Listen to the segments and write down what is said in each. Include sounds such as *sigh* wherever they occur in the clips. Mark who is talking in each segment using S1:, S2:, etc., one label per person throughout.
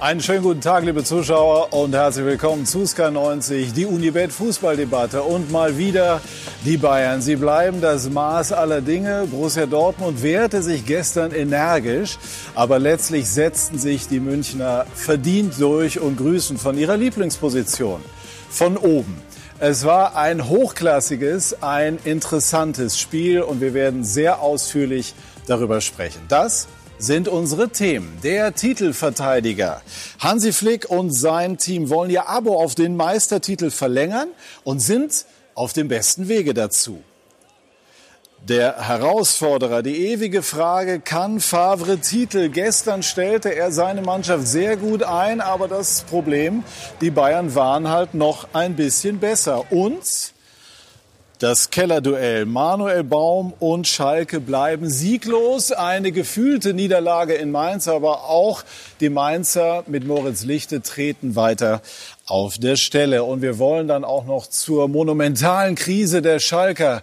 S1: Einen schönen guten Tag, liebe Zuschauer, und herzlich willkommen zu Sky 90, die Unibet Fußballdebatte. Und mal wieder die Bayern. Sie bleiben das Maß aller Dinge. Borussia Dortmund wehrte sich gestern energisch, aber letztlich setzten sich die Münchner verdient durch und grüßen von ihrer Lieblingsposition, von oben. Es war ein hochklassiges, ein interessantes Spiel und wir werden sehr ausführlich darüber sprechen. Das sind unsere Themen. Der Titelverteidiger. Hansi Flick und sein Team wollen ihr Abo auf den Meistertitel verlängern und sind auf dem besten Wege dazu. Der Herausforderer, die ewige Frage, kann Favre Titel? Gestern stellte er seine Mannschaft sehr gut ein, aber das Problem, die Bayern waren halt noch ein bisschen besser. Und das Kellerduell. Manuel Baum und Schalke bleiben sieglos. Eine gefühlte Niederlage in Mainz, aber auch die Mainzer mit Moritz Lichte treten weiter auf der Stelle. Und wir wollen dann auch noch zur monumentalen Krise der Schalker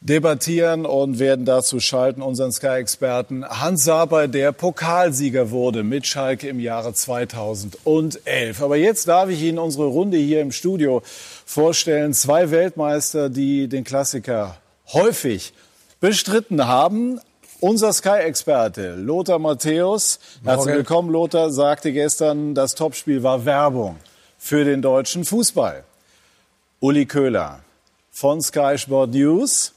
S1: debattieren und werden dazu schalten unseren Sky-Experten Hans Saber, der Pokalsieger wurde mit Schalke im Jahre 2011. Aber jetzt darf ich Ihnen unsere Runde hier im Studio vorstellen. Zwei Weltmeister, die den Klassiker häufig bestritten haben. Unser Sky-Experte Lothar Matthäus, herzlich willkommen Lothar, sagte gestern, das Topspiel war Werbung für den deutschen Fußball. Uli Köhler von Sky Sport News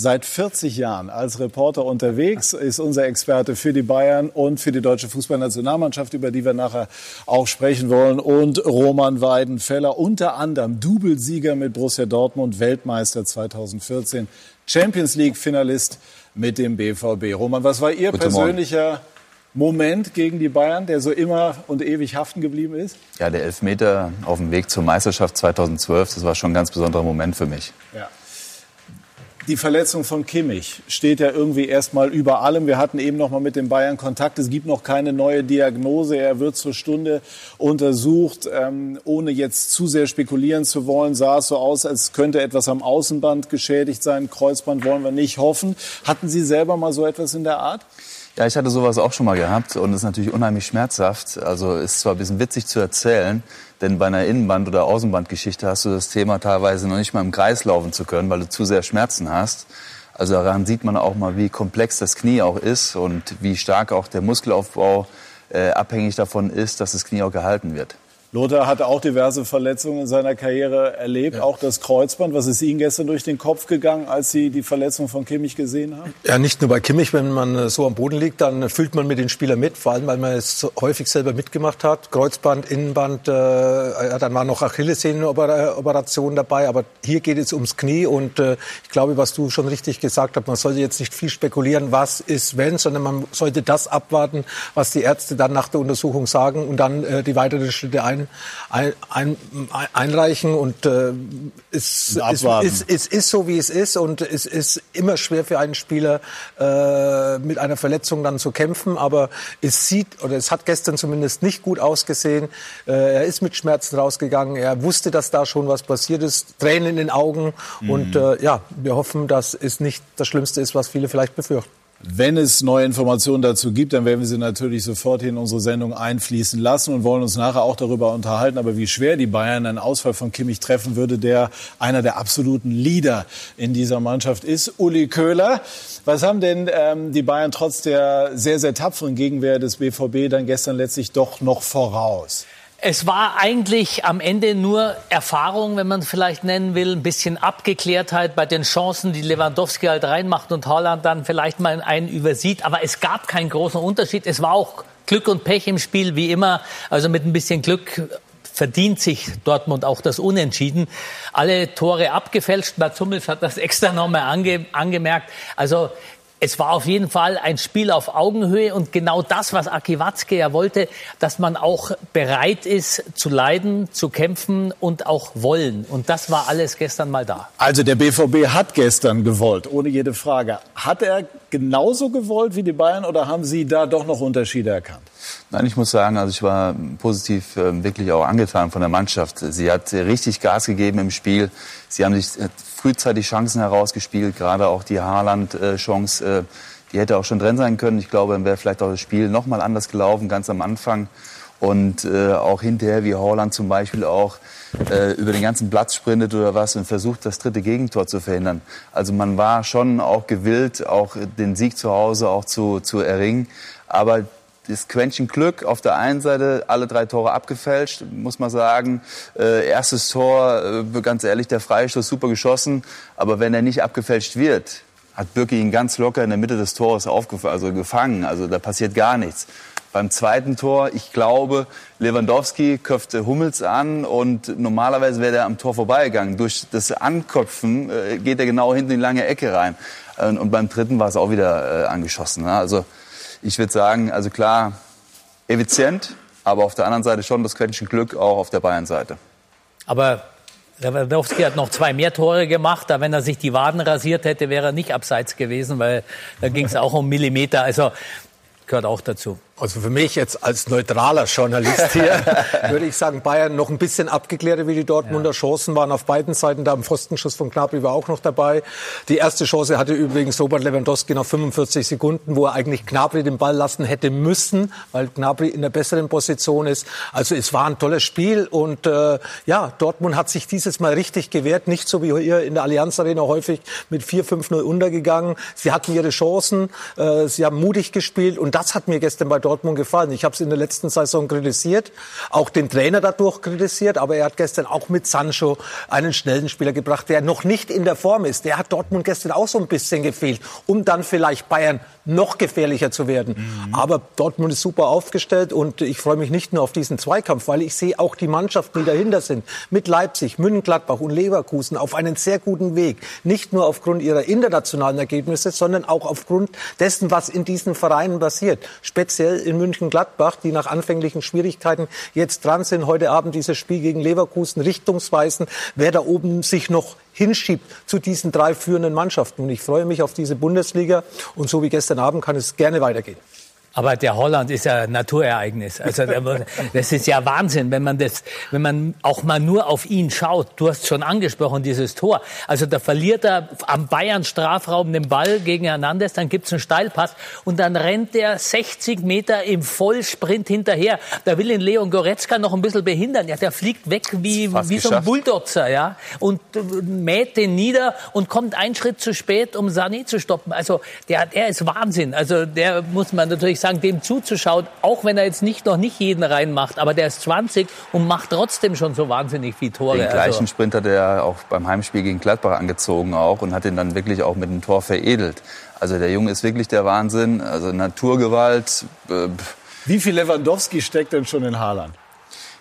S1: seit 40 Jahren als Reporter unterwegs, ist unser Experte für die Bayern und für die deutsche Fußballnationalmannschaft, über die wir nachher auch sprechen wollen. Und Roman Weidenfeller, unter anderem Doublesieger mit Borussia Dortmund, Weltmeister 2014, Champions League-Finalist mit dem BVB. Roman, was war Ihr Guten persönlicher Morgen. Moment gegen die Bayern, der so immer und ewig haften geblieben ist?
S2: Ja, der Elfmeter auf dem Weg zur Meisterschaft 2012, das war schon ein ganz besonderer Moment für mich.
S1: Ja die Verletzung von Kimmich steht ja irgendwie erstmal über allem. Wir hatten eben noch mal mit den Bayern Kontakt. Es gibt noch keine neue Diagnose. Er wird zur Stunde untersucht. Ähm, ohne jetzt zu sehr spekulieren zu wollen, sah es so aus, als könnte etwas am Außenband geschädigt sein. Kreuzband wollen wir nicht hoffen. Hatten Sie selber mal so etwas in der Art?
S2: Ja, ich hatte sowas auch schon mal gehabt und es ist natürlich unheimlich schmerzhaft. Also ist zwar ein bisschen witzig zu erzählen, denn bei einer Innenband- oder Außenbandgeschichte hast du das Thema teilweise noch nicht mal im Kreis laufen zu können, weil du zu sehr Schmerzen hast. Also daran sieht man auch mal, wie komplex das Knie auch ist und wie stark auch der Muskelaufbau äh, abhängig davon ist, dass das Knie auch gehalten wird.
S1: Lothar hat auch diverse Verletzungen in seiner Karriere erlebt, ja. auch das Kreuzband. Was ist Ihnen gestern durch den Kopf gegangen, als Sie die Verletzung von Kimmich gesehen haben?
S3: Ja, nicht nur bei Kimmich, wenn man so am Boden liegt, dann fühlt man mit den Spielern mit, vor allem weil man es häufig selber mitgemacht hat. Kreuzband, Innenband, äh, dann war noch Achillessehnenoperation dabei, aber hier geht es ums Knie und äh, ich glaube, was du schon richtig gesagt hast, man sollte jetzt nicht viel spekulieren, was ist wenn, sondern man sollte das abwarten, was die Ärzte dann nach der Untersuchung sagen und dann äh, die weiteren Schritte ein ein, ein, einreichen und äh, es, es, es, es, ist so, wie es ist und es ist immer schwer für einen Spieler äh, mit einer Verletzung dann zu kämpfen, aber es sieht oder es hat gestern zumindest nicht gut ausgesehen. Äh, er ist mit Schmerzen rausgegangen, er wusste, dass da schon was passiert ist, Tränen in den Augen mhm. und äh, ja, wir hoffen, dass es nicht das Schlimmste ist, was viele vielleicht befürchten.
S1: Wenn es neue Informationen dazu gibt, dann werden wir sie natürlich sofort in unsere Sendung einfließen lassen und wollen uns nachher auch darüber unterhalten. Aber wie schwer die Bayern einen Ausfall von Kimmich treffen würde, der einer der absoluten Leader in dieser Mannschaft ist, Uli Köhler. Was haben denn ähm, die Bayern trotz der sehr, sehr tapferen Gegenwehr des BVB dann gestern letztlich doch noch voraus?
S4: Es war eigentlich am Ende nur Erfahrung, wenn man es vielleicht nennen will, ein bisschen Abgeklärtheit bei den Chancen, die Lewandowski halt reinmacht und Holland dann vielleicht mal einen übersieht. Aber es gab keinen großen Unterschied. Es war auch Glück und Pech im Spiel, wie immer. Also mit ein bisschen Glück verdient sich Dortmund auch das Unentschieden. Alle Tore abgefälscht. Mats Hummels hat das *laughs* extra nochmal ange, angemerkt. Also es war auf jeden Fall ein Spiel auf Augenhöhe und genau das, was Aki Watzke ja wollte, dass man auch bereit ist zu leiden, zu kämpfen und auch wollen. Und das war alles gestern mal da.
S1: Also der BVB hat gestern gewollt, ohne jede Frage. Hat er genauso gewollt wie die Bayern oder haben Sie da doch noch Unterschiede erkannt?
S2: Nein, ich muss sagen, also ich war positiv äh, wirklich auch angetan von der Mannschaft. Sie hat richtig Gas gegeben im Spiel. Sie haben sich äh, frühzeitig Chancen herausgespielt, gerade auch die Haaland-Chance, äh, die hätte auch schon drin sein können. Ich glaube, dann wäre vielleicht auch das Spiel noch mal anders gelaufen, ganz am Anfang. Und auch hinterher, wie Holland zum Beispiel auch über den ganzen Platz sprintet oder was und versucht, das dritte Gegentor zu verhindern. Also man war schon auch gewillt, auch den Sieg zu Hause auch zu, zu erringen. Aber das Quäntchen Glück auf der einen Seite, alle drei Tore abgefälscht, muss man sagen. Äh, erstes Tor, äh, ganz ehrlich, der Freistoß super geschossen. Aber wenn er nicht abgefälscht wird, hat Birki ihn ganz locker in der Mitte des Tores also gefangen. Also da passiert gar nichts. Beim zweiten Tor, ich glaube, Lewandowski köpfte Hummels an und normalerweise wäre er am Tor vorbeigegangen. Durch das Anköpfen äh, geht er genau hinten in die lange Ecke rein. und beim dritten war es auch wieder äh, angeschossen. Ne? Also ich würde sagen, also klar, effizient, aber auf der anderen Seite schon das Quäntchen Glück auch auf der Bayern-Seite.
S4: Aber Lewandowski hat noch zwei mehr Tore gemacht. Da, wenn er sich die Waden rasiert hätte, wäre er nicht abseits gewesen, weil da ging es auch um Millimeter. Also gehört auch dazu.
S3: Also für mich jetzt als neutraler Journalist hier *laughs* würde ich sagen, Bayern noch ein bisschen abgeklärter wie die Dortmunder. Ja. Chancen waren auf beiden Seiten da. Im Pfostenschuss von Gnabry war auch noch dabei. Die erste Chance hatte übrigens Robert Lewandowski nach 45 Sekunden, wo er eigentlich Gnabry den Ball lassen hätte müssen, weil Gnabry in der besseren Position ist. Also es war ein tolles Spiel und äh, ja, Dortmund hat sich dieses Mal richtig gewehrt. Nicht so wie hier in der Allianz Arena häufig mit 4-5-0 untergegangen. Sie hatten ihre Chancen, äh, sie haben mutig gespielt und das hat mir gestern bei Dortmund Dortmund gefallen. Ich habe es in der letzten Saison kritisiert, auch den Trainer dadurch kritisiert, aber er hat gestern auch mit Sancho einen schnellen Spieler gebracht, der noch nicht in der Form ist. Der hat Dortmund gestern auch so ein bisschen gefehlt, um dann vielleicht Bayern noch gefährlicher zu werden. Mhm. Aber Dortmund ist super aufgestellt und ich freue mich nicht nur auf diesen Zweikampf, weil ich sehe auch die Mannschaften, die dahinter sind, mit Leipzig, München-Gladbach und Leverkusen auf einen sehr guten Weg. Nicht nur aufgrund ihrer internationalen Ergebnisse, sondern auch aufgrund dessen, was in diesen Vereinen passiert. Speziell in München-Gladbach, die nach anfänglichen Schwierigkeiten jetzt dran sind, heute Abend dieses Spiel gegen Leverkusen richtungsweisen, wer da oben sich noch hinschiebt zu diesen drei führenden Mannschaften. Und ich freue mich auf diese Bundesliga und so wie gestern Abend kann es gerne weitergehen.
S4: Aber der Holland ist ja ein Naturereignis. Also *laughs* das ist ja Wahnsinn, wenn man das, wenn man auch mal nur auf ihn schaut. Du hast schon angesprochen dieses Tor. Also da verliert er am Bayern Strafraum den Ball gegen Hernandez, dann gibt's einen Steilpass und dann rennt er 60 Meter im Vollsprint hinterher. Da will ihn Leon Goretzka noch ein bisschen behindern. Ja, der fliegt weg wie wie so ein Bulldozer, ja, und äh, mäht den nieder und kommt einen Schritt zu spät, um Sané zu stoppen. Also der, der ist Wahnsinn. Also der muss man natürlich ich sagen, dem zuzuschauen, auch wenn er jetzt nicht noch nicht jeden reinmacht, aber der ist 20 und macht trotzdem schon so wahnsinnig viele Tore.
S2: Den gleichen also. Sprint hat er auch beim Heimspiel gegen Gladbach angezogen auch und hat ihn dann wirklich auch mit dem Tor veredelt. Also der Junge ist wirklich der Wahnsinn, also Naturgewalt.
S1: Äh, Wie viel Lewandowski steckt denn schon in Haaland?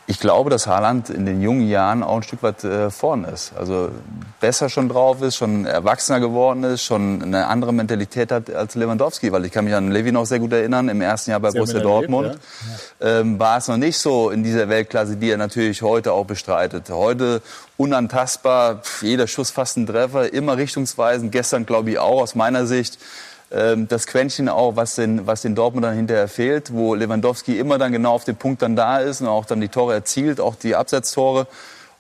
S2: Ich glaube, dass Haaland in den jungen Jahren auch ein Stück weit äh, vorn ist. Also besser schon drauf ist, schon erwachsener geworden ist, schon eine andere Mentalität hat als Lewandowski. Weil ich kann mich an Levi noch sehr gut erinnern, im ersten Jahr bei sehr Borussia Dortmund erlebt, ja. ähm, war es noch nicht so in dieser Weltklasse, die er natürlich heute auch bestreitet. Heute unantastbar, jeder Schuss fast ein Treffer, immer richtungsweisend. Gestern glaube ich auch aus meiner Sicht das Quäntchen auch, was den, was den Dortmund hinterher fehlt, wo Lewandowski immer dann genau auf dem Punkt dann da ist und auch dann die Tore erzielt, auch die Absetztore.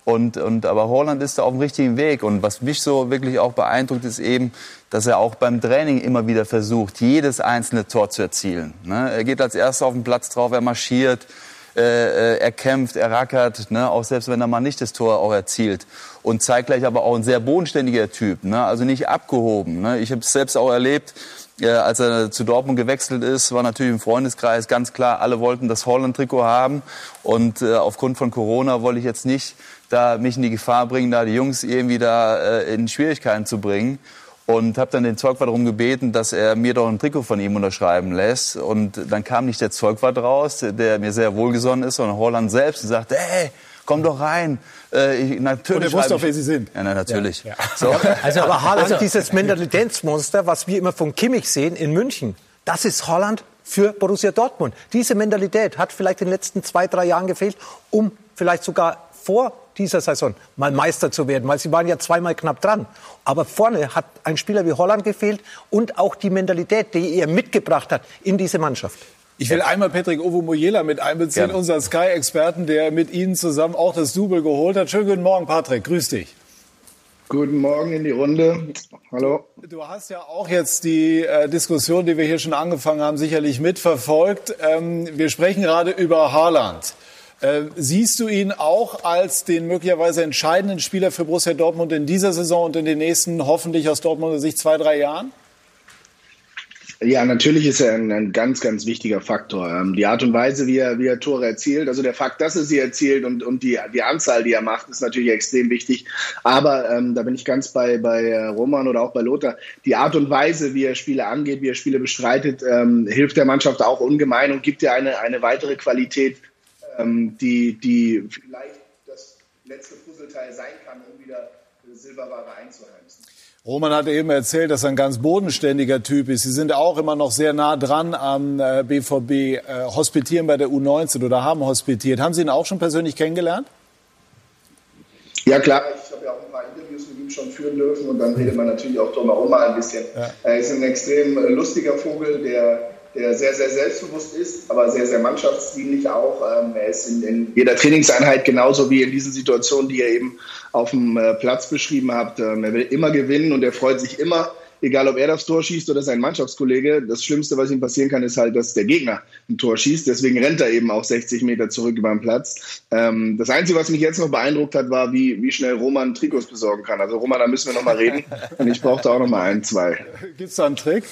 S2: Und, und, aber Holland ist da auf dem richtigen Weg. Und was mich so wirklich auch beeindruckt, ist eben, dass er auch beim Training immer wieder versucht, jedes einzelne Tor zu erzielen. Ne? Er geht als erster auf den Platz drauf, er marschiert, äh, äh, er kämpft, er rackert, ne? auch selbst wenn er mal nicht das Tor auch erzielt. Und zeitgleich aber auch ein sehr bodenständiger Typ, ne? also nicht abgehoben. Ne? Ich habe es selbst auch erlebt, äh, als er zu Dortmund gewechselt ist, war natürlich im Freundeskreis ganz klar, alle wollten das Holland-Trikot haben. Und äh, aufgrund von Corona wollte ich jetzt nicht da mich in die Gefahr bringen, da die Jungs irgendwie da äh, in Schwierigkeiten zu bringen. Und habe dann den Zeugwart darum gebeten, dass er mir doch ein Trikot von ihm unterschreiben lässt. Und dann kam nicht der Zeugwart raus, der mir sehr wohlgesonnen ist, sondern Holland selbst und sagte, hey, komm doch rein.
S1: Äh, ich, natürlich Und er wusste auch, wer Sie sind.
S2: Ja, na, natürlich. Ja.
S3: So. Also, aber Haaland, also, dieses Mentalitätsmonster, was wir immer von Kimmich sehen in München, das ist Holland für Borussia Dortmund. Diese Mentalität hat vielleicht in den letzten zwei, drei Jahren gefehlt, um vielleicht sogar vor dieser Saison mal Meister zu werden, weil sie waren ja zweimal knapp dran. Aber vorne hat ein Spieler wie Holland gefehlt und auch die Mentalität, die er mitgebracht hat in diese Mannschaft.
S1: Ich will einmal Patrick Ovo-Moyela mit einbeziehen, Gerne. unseren Sky-Experten, der mit Ihnen zusammen auch das Double geholt hat. Schönen guten Morgen, Patrick. Grüß dich.
S5: Guten Morgen in die Runde. Hallo.
S1: Du hast ja auch jetzt die äh, Diskussion, die wir hier schon angefangen haben, sicherlich mitverfolgt. Ähm, wir sprechen gerade über Haaland. Äh, siehst du ihn auch als den möglicherweise entscheidenden Spieler für Borussia Dortmund in dieser Saison und in den nächsten, hoffentlich aus Dortmunder Sicht, zwei, drei Jahren?
S5: Ja, natürlich ist er ein, ein ganz, ganz wichtiger Faktor. Ähm, die Art und Weise, wie er, wie er Tore erzielt, also der Fakt, dass er sie erzielt und, und die, die Anzahl, die er macht, ist natürlich extrem wichtig. Aber ähm, da bin ich ganz bei, bei äh, Roman oder auch bei Lothar. Die Art und Weise, wie er Spiele angeht, wie er Spiele bestreitet, ähm, hilft der Mannschaft auch ungemein und gibt ja eine, eine weitere Qualität, ähm, die, die vielleicht das letzte Puzzleteil sein kann, um wieder Silberware einzuheimsen.
S1: Roman hat eben erzählt, dass er ein ganz bodenständiger Typ ist. Sie sind auch immer noch sehr nah dran am BVB, äh, äh, hospitieren bei der U19 oder haben hospitiert. Haben Sie ihn auch schon persönlich kennengelernt?
S5: Ja, klar. Ich habe ja auch ein paar Interviews mit ihm schon führen dürfen und dann redet man natürlich auch drumherum mal ein bisschen. Ja. Er ist ein extrem äh, lustiger Vogel, der der sehr, sehr selbstbewusst ist, aber sehr, sehr mannschaftsdienlich auch. Ähm, er ist in, in, jeder Trainingseinheit genauso wie in diesen Situationen, die ihr eben auf dem äh, Platz beschrieben habt. Ähm, er will immer gewinnen und er freut sich immer, egal ob er das Tor schießt oder sein Mannschaftskollege. Das Schlimmste, was ihm passieren kann, ist halt, dass der Gegner ein Tor schießt. Deswegen rennt er eben auch 60 Meter zurück über den Platz. Ähm, das Einzige, was mich jetzt noch beeindruckt hat, war, wie, wie schnell Roman Trikots besorgen kann. Also Roman, da müssen wir noch mal reden. Und ich brauchte auch noch mal ein, zwei.
S1: Gibt es da einen Trick?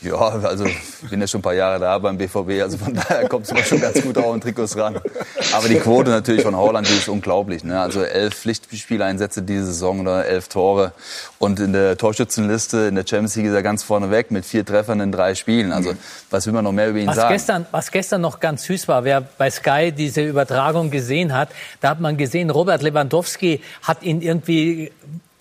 S2: Ja, also ich bin ja schon ein paar Jahre da beim BVB, also von daher kommt es schon ganz gut auch in Trikots ran. Aber die Quote natürlich von Holland, die ist unglaublich. Ne? Also elf Pflichtspieleinsätze diese Saison oder elf Tore. Und in der Torschützenliste in der Champions League ist er ganz vorne weg mit vier Treffern in drei Spielen. Also was will man noch mehr über ihn
S4: was
S2: sagen?
S4: Gestern, was gestern noch ganz süß war, wer bei Sky diese Übertragung gesehen hat, da hat man gesehen, Robert Lewandowski hat ihn irgendwie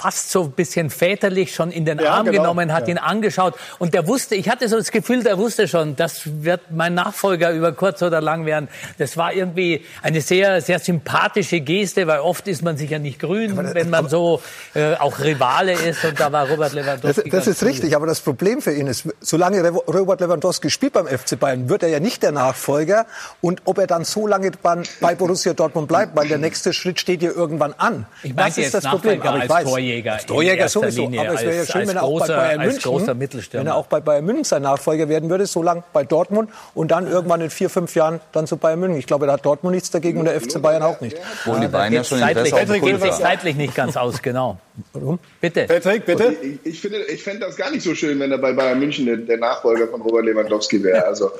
S4: fast so ein bisschen väterlich schon in den ja, Arm genau. genommen, hat ja. ihn angeschaut und der wusste, ich hatte so das Gefühl, der wusste schon, das wird mein Nachfolger über kurz oder lang werden. Das war irgendwie eine sehr, sehr sympathische Geste, weil oft ist man sich ja nicht grün, das, wenn man so äh, auch Rivale ist und da war Robert Lewandowski.
S3: Das, das ist richtig, gut. aber das Problem für ihn ist, solange Robert Lewandowski spielt beim FC Bayern, wird er ja nicht der Nachfolger und ob er dann so lange bei Borussia Dortmund bleibt, weil der nächste Schritt steht ja irgendwann an.
S4: Ich das ist das Problem, aber ich weiß. Torjäger. Als Torjäger
S3: sowieso.
S4: Linie,
S3: aber es wäre ja schön, wenn er auch bei Bayern München, wenn er auch bei Bayern München sein Nachfolger werden würde, so lange bei Dortmund und dann irgendwann in vier, fünf Jahren dann zu Bayern München. Ich glaube, da hat Dortmund nichts dagegen und der FC Bayern auch nicht.
S2: Wo die Bayern ja schon
S4: zeitlich, geht sich zeitlich nicht ganz aus, genau.
S1: Warum? Bitte. Patrick, bitte.
S5: Ich, ich, finde, ich fände das gar nicht so schön, wenn er bei Bayern München der, der Nachfolger von Robert Lewandowski wäre. Also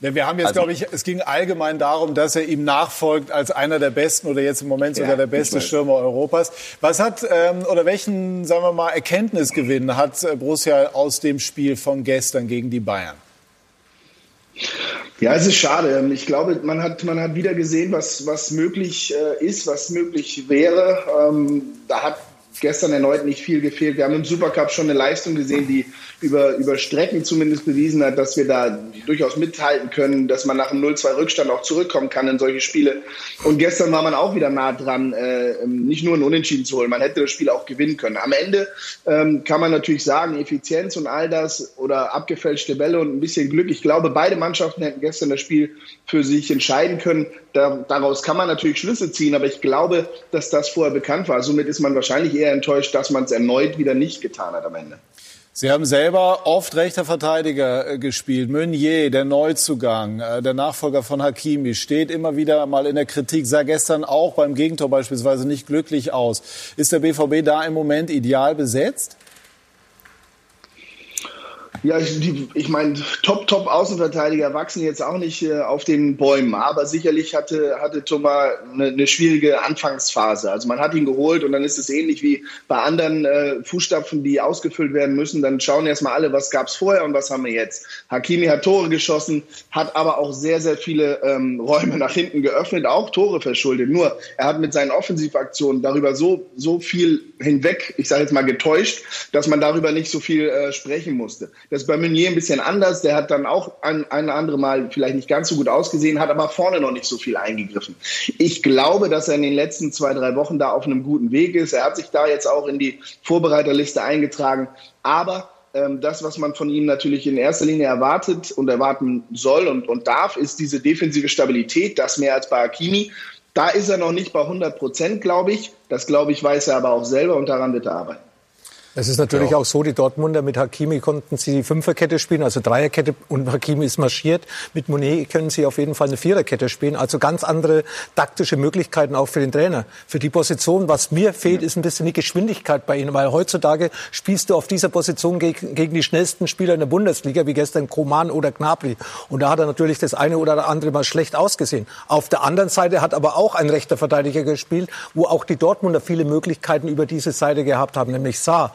S1: wir haben jetzt, also, glaube ich, es ging allgemein darum, dass er ihm nachfolgt als einer der besten oder jetzt im Moment sogar ja, der beste Stürmer Europas. Was hat ähm, oder welchen, sagen wir mal, Erkenntnisgewinn hat äh, Borussia aus dem Spiel von gestern gegen die Bayern?
S5: Ja, es ist schade. Ich glaube, man hat, man hat wieder gesehen, was, was möglich äh, ist, was möglich wäre. Ähm, da hat gestern erneut nicht viel gefehlt. Wir haben im Supercup schon eine Leistung gesehen, die über, über Strecken zumindest bewiesen hat, dass wir da durchaus mithalten können, dass man nach einem 0-2 Rückstand auch zurückkommen kann in solche Spiele. Und gestern war man auch wieder nah dran, äh, nicht nur ein Unentschieden zu holen, man hätte das Spiel auch gewinnen können. Am Ende ähm, kann man natürlich sagen, Effizienz und all das oder abgefälschte Bälle und ein bisschen Glück. Ich glaube, beide Mannschaften hätten gestern das Spiel für sich entscheiden können. Da, daraus kann man natürlich Schlüsse ziehen, aber ich glaube, dass das vorher bekannt war. Somit ist man wahrscheinlich eher enttäuscht, dass man es erneut wieder nicht getan hat am Ende.
S1: Sie haben selber oft rechter Verteidiger äh, gespielt. Meunier, der Neuzugang, äh, der Nachfolger von Hakimi, steht immer wieder mal in der Kritik, sah gestern auch beim Gegentor beispielsweise nicht glücklich aus. Ist der BVB da im Moment ideal besetzt?
S5: Ja, ich, ich meine, top, top Außenverteidiger wachsen jetzt auch nicht äh, auf den Bäumen, aber sicherlich hatte, hatte Thomas eine, eine, schwierige Anfangsphase. Also man hat ihn geholt und dann ist es ähnlich wie bei anderen äh, Fußstapfen, die ausgefüllt werden müssen. Dann schauen erstmal alle, was gab's vorher und was haben wir jetzt. Hakimi hat Tore geschossen, hat aber auch sehr, sehr viele ähm, Räume nach hinten geöffnet, auch Tore verschuldet. Nur er hat mit seinen Offensivaktionen darüber so, so viel hinweg, ich sage jetzt mal getäuscht, dass man darüber nicht so viel äh, sprechen musste. Das ist bei Meunier ein bisschen anders. Der hat dann auch ein, ein andere Mal vielleicht nicht ganz so gut ausgesehen, hat aber vorne noch nicht so viel eingegriffen. Ich glaube, dass er in den letzten zwei, drei Wochen da auf einem guten Weg ist. Er hat sich da jetzt auch in die Vorbereiterliste eingetragen. Aber ähm, das, was man von ihm natürlich in erster Linie erwartet und erwarten soll und, und darf, ist diese defensive Stabilität, das mehr als bei Hakimi. Da ist er noch nicht bei 100 Prozent, glaube ich. Das, glaube ich, weiß er aber auch selber und daran wird er arbeiten.
S3: Es ist natürlich ja. auch so, die Dortmunder mit Hakimi konnten sie die Fünferkette spielen, also Dreierkette und Hakimi ist marschiert. Mit Monet können sie auf jeden Fall eine Viererkette spielen. Also ganz andere taktische Möglichkeiten auch für den Trainer. Für die Position, was mir fehlt, ist ein bisschen die Geschwindigkeit bei ihnen, weil heutzutage spielst du auf dieser Position gegen, gegen die schnellsten Spieler in der Bundesliga, wie gestern Koman oder Gnabry. Und da hat er natürlich das eine oder andere mal schlecht ausgesehen. Auf der anderen Seite hat aber auch ein rechter Verteidiger gespielt, wo auch die Dortmunder viele Möglichkeiten über diese Seite gehabt haben, nämlich Saar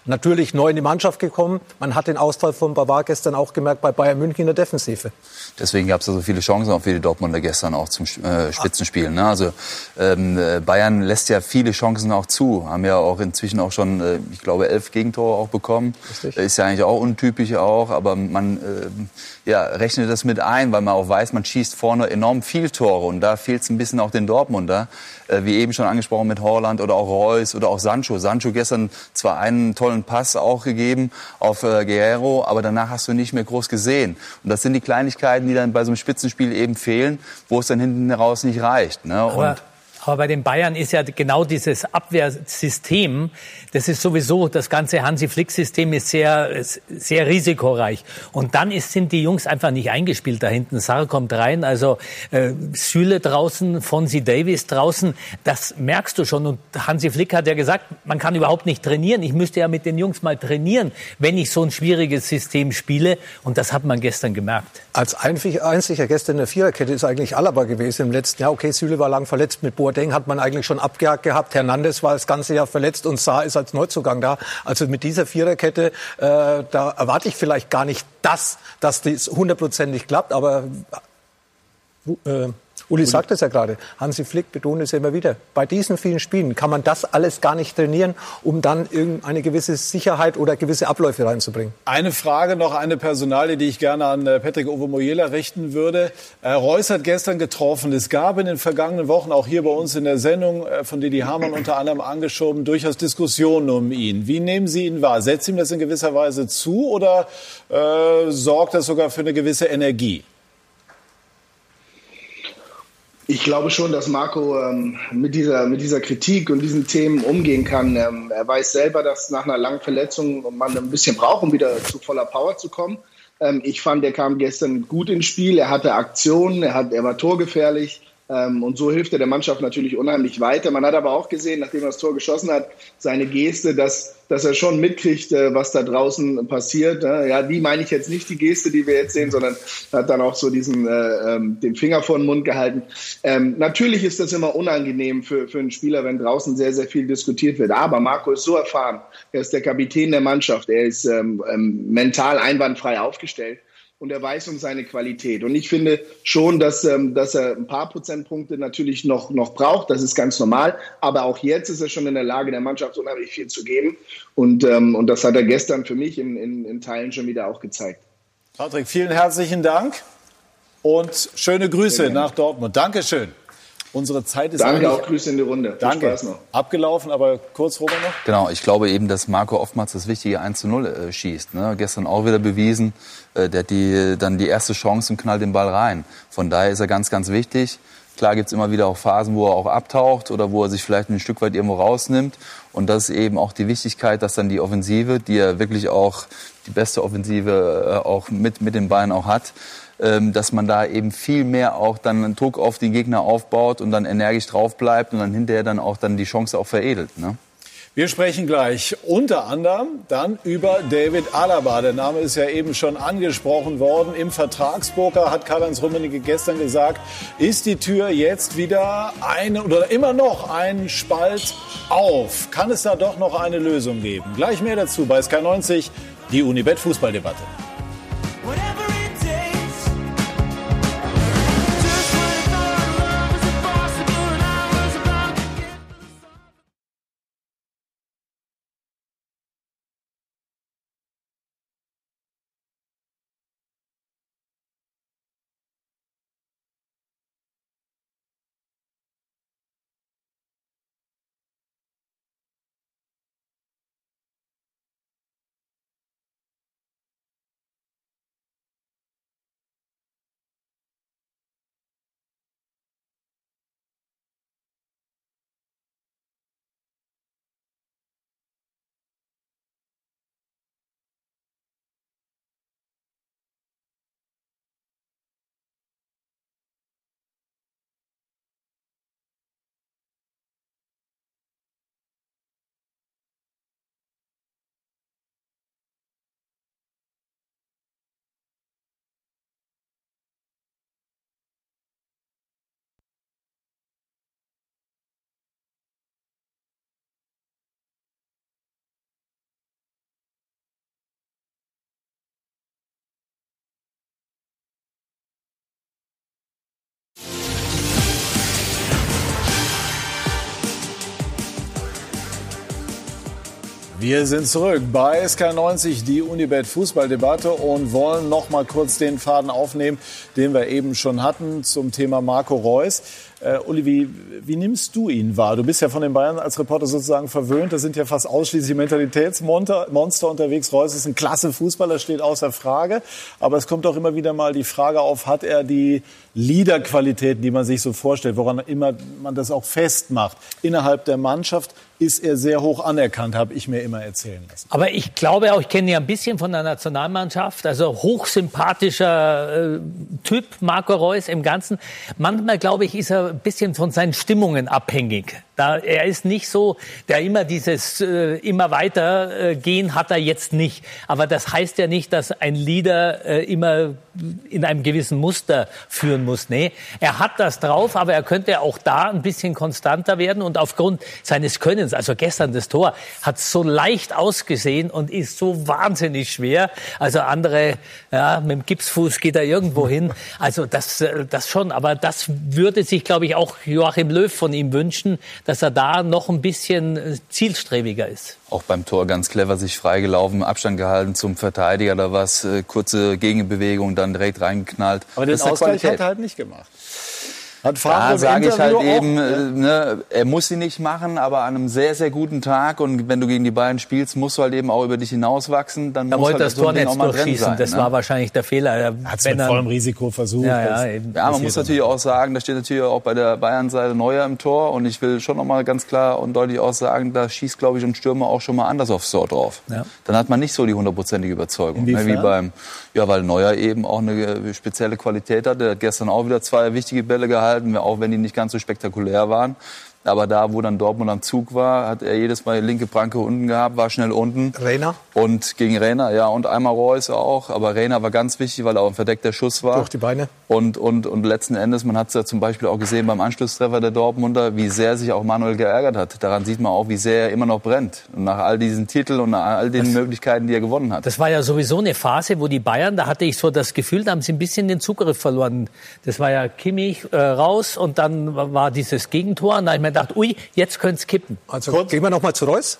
S3: natürlich neu in die Mannschaft gekommen. Man hat den Ausfall von Bavard gestern auch gemerkt bei Bayern München in der Defensive.
S2: Deswegen gab es so viele Chancen auch für die Dortmunder gestern auch zum äh, Spitzenspiel. Ne? Also ähm, äh, Bayern lässt ja viele Chancen auch zu, haben ja auch inzwischen auch schon, äh, ich glaube, elf Gegentore auch bekommen. Richtig. Ist ja eigentlich auch untypisch auch, aber man äh, ja, rechnet das mit ein, weil man auch weiß, man schießt vorne enorm viel Tore und da fehlt es ein bisschen auch den Dortmunder, äh, wie eben schon angesprochen mit Holland oder auch Reus oder auch Sancho. Sancho gestern zwar einen tollen Pass auch gegeben auf äh, Guerrero, aber danach hast du nicht mehr groß gesehen. Und das sind die Kleinigkeiten, die dann bei so einem Spitzenspiel eben fehlen, wo es dann hinten heraus nicht reicht. Ne?
S4: Aber bei den Bayern ist ja genau dieses Abwehrsystem, das ist sowieso, das ganze Hansi-Flick-System ist sehr, sehr risikoreich. Und dann ist, sind die Jungs einfach nicht eingespielt da hinten. Sarr kommt rein, also äh, Süle draußen, Fonsi Davis draußen, das merkst du schon. Und Hansi Flick hat ja gesagt, man kann überhaupt nicht trainieren. Ich müsste ja mit den Jungs mal trainieren, wenn ich so ein schwieriges System spiele. Und das hat man gestern gemerkt.
S3: Als einziger gestern in der Viererkette ist eigentlich Alaba gewesen im letzten Jahr. Okay, Süle war lang verletzt mit Boa Boateng hat man eigentlich schon abgehakt gehabt. Hernandez war das ganze Jahr verletzt und Saar ist als Neuzugang da. Also mit dieser Viererkette, äh, da erwarte ich vielleicht gar nicht das, dass das hundertprozentig klappt, aber äh, Uli sagt es ja gerade, Hansi Flick betont es ja immer wieder. Bei diesen vielen Spielen kann man das alles gar nicht trainieren, um dann irgendeine gewisse Sicherheit oder gewisse Abläufe reinzubringen.
S1: Eine Frage noch, eine Personalie, die ich gerne an äh, Patrick Ovomoyela richten würde. Äh, Reus hat gestern getroffen. Es gab in den vergangenen Wochen, auch hier bei uns in der Sendung, äh, von Didi Hamann unter anderem angeschoben, durchaus Diskussionen um ihn. Wie nehmen Sie ihn wahr? Setzt ihm das in gewisser Weise zu oder äh, sorgt das sogar für eine gewisse Energie?
S5: Ich glaube schon, dass Marco ähm, mit, dieser, mit dieser Kritik und diesen Themen umgehen kann. Ähm, er weiß selber, dass nach einer langen Verletzung man ein bisschen braucht, um wieder zu voller Power zu kommen. Ähm, ich fand, er kam gestern gut ins Spiel. Er hatte Aktionen, er, hat, er war torgefährlich. Ähm, und so hilft er der Mannschaft natürlich unheimlich weiter. Man hat aber auch gesehen, nachdem er das Tor geschossen hat, seine Geste, dass, dass er schon mitkriegt, äh, was da draußen passiert. Ja, die meine ich jetzt nicht, die Geste, die wir jetzt sehen, sondern hat dann auch so diesen, äh, ähm, den Finger vor den Mund gehalten. Ähm, natürlich ist das immer unangenehm für, für einen Spieler, wenn draußen sehr, sehr viel diskutiert wird. Aber Marco ist so erfahren. Er ist der Kapitän der Mannschaft. Er ist ähm, ähm mental einwandfrei aufgestellt und er weiß um seine Qualität. Und ich finde schon, dass, ähm, dass er ein paar Prozentpunkte natürlich noch, noch braucht. Das ist ganz normal. Aber auch jetzt ist er schon in der Lage, der Mannschaft unheimlich viel zu geben. Und, ähm, und das hat er gestern für mich in, in, in Teilen schon wieder auch gezeigt.
S1: Patrick, vielen herzlichen Dank und schöne Grüße nach Dortmund. Dankeschön. Unsere Zeit ist
S5: Danke, auch Grüße in die Runde.
S1: Danke. Spaß noch. Abgelaufen, aber kurz, Robert, noch?
S2: Genau, ich glaube eben, dass Marco oftmals das wichtige 1 zu 0 äh, schießt. Ne? Gestern auch wieder bewiesen, äh, der hat die, dann die erste Chance und knallt den Ball rein. Von daher ist er ganz, ganz wichtig. Klar gibt's immer wieder auch Phasen, wo er auch abtaucht oder wo er sich vielleicht ein Stück weit irgendwo rausnimmt. Und das ist eben auch die Wichtigkeit, dass dann die Offensive, die er wirklich auch die beste Offensive äh, auch mit, mit den Beinen auch hat, dass man da eben viel mehr auch dann Druck auf die Gegner aufbaut und dann energisch drauf bleibt und dann hinterher dann auch dann die Chance auch veredelt. Ne?
S1: Wir sprechen gleich unter anderem dann über David Alaba. Der Name ist ja eben schon angesprochen worden. Im Vertragspoker hat Karl-Heinz Rummenigge gestern gesagt, ist die Tür jetzt wieder eine oder immer noch ein Spalt auf? Kann es da doch noch eine Lösung geben? Gleich mehr dazu bei SK90, die Unibet Fußballdebatte. Wir sind zurück bei SK90, die Unibet Fußballdebatte und wollen noch mal kurz den Faden aufnehmen, den wir eben schon hatten zum Thema Marco Reus. Äh, Uli, wie, wie nimmst du ihn wahr? Du bist ja von den Bayern als Reporter sozusagen verwöhnt. Da sind ja fast ausschließlich Mentalitätsmonster Monster unterwegs. Reus ist ein klasse Fußballer, steht außer Frage. Aber es kommt auch immer wieder mal die Frage auf, hat er die Leaderqualitäten, die man sich so vorstellt, woran immer man das auch festmacht, innerhalb der Mannschaft? Ist er sehr hoch anerkannt, habe ich mir immer erzählen lassen.
S4: Aber ich glaube auch, ich kenne ja ein bisschen von der Nationalmannschaft, also hochsympathischer äh, Typ, Marco Reus im Ganzen. Manchmal, glaube ich, ist er ein bisschen von seinen Stimmungen abhängig. Da, er ist nicht so, der immer dieses äh, immer weiter äh, gehen hat er jetzt nicht. Aber das heißt ja nicht, dass ein Leader äh, immer in einem gewissen Muster führen muss. Nee, er hat das drauf, aber er könnte auch da ein bisschen konstanter werden und aufgrund seines Könnens, also gestern das Tor, hat so leicht ausgesehen und ist so wahnsinnig schwer. Also andere, ja, mit dem Gipsfuß geht er irgendwo hin. Also das, äh, das schon, aber das würde sich, glaube ich, auch Joachim Löw von ihm wünschen, dass er da noch ein bisschen äh, zielstrebiger ist.
S2: Auch beim Tor ganz clever sich freigelaufen, Abstand gehalten zum Verteidiger oder was, äh, kurze Gegenbewegung, dann direkt reingeknallt.
S1: Aber den Ausgleich hat er halt nicht gemacht.
S2: Hat Favre da sage ich halt eben, auch, äh, ne, er muss sie nicht machen, aber an einem sehr, sehr guten Tag und wenn du gegen die Bayern spielst, musst du halt eben auch über dich hinauswachsen. Dann
S4: er
S2: muss
S4: wollte halt das Tor nicht durchschießen, sein, das ne? war wahrscheinlich der Fehler.
S1: Er hat es mit vollem Risiko versucht.
S2: Ja, ja, ja man muss natürlich auch sagen, da steht natürlich auch bei der Bayern-Seite Neuer im Tor und ich will schon noch mal ganz klar und deutlich auch sagen, da schießt, glaube ich, ein Stürmer auch schon mal anders aufs Tor drauf. Ja. Dann hat man nicht so die hundertprozentige Überzeugung. Ne, wie beim, ja, weil Neuer eben auch eine spezielle Qualität hat. Er hat gestern auch wieder zwei wichtige Bälle gehalten, auch wenn die nicht ganz so spektakulär waren. Aber da, wo dann Dortmund am Zug war, hat er jedes Mal die linke Pranke unten gehabt, war schnell unten.
S3: Rainer?
S2: Und gegen Rainer, ja, und einmal Reus auch. Aber Rainer war ganz wichtig, weil er auch ein verdeckter Schuss war.
S3: Durch die Beine.
S2: Und, und, und letzten Endes, man hat es ja zum Beispiel auch gesehen beim Anschlusstreffer der Dortmunder, wie sehr sich auch Manuel geärgert hat. Daran sieht man auch, wie sehr er immer noch brennt. Und nach all diesen Titeln und nach all den das, Möglichkeiten, die er gewonnen hat.
S4: Das war ja sowieso eine Phase, wo die Bayern, da hatte ich so das Gefühl, da haben sie ein bisschen den Zugriff verloren. Das war ja Kimmich äh, raus und dann war dieses Gegentor. Und da habe ich mir gedacht, ui, jetzt könnte es kippen.
S3: Also Kurz. gehen wir noch mal zu Reus.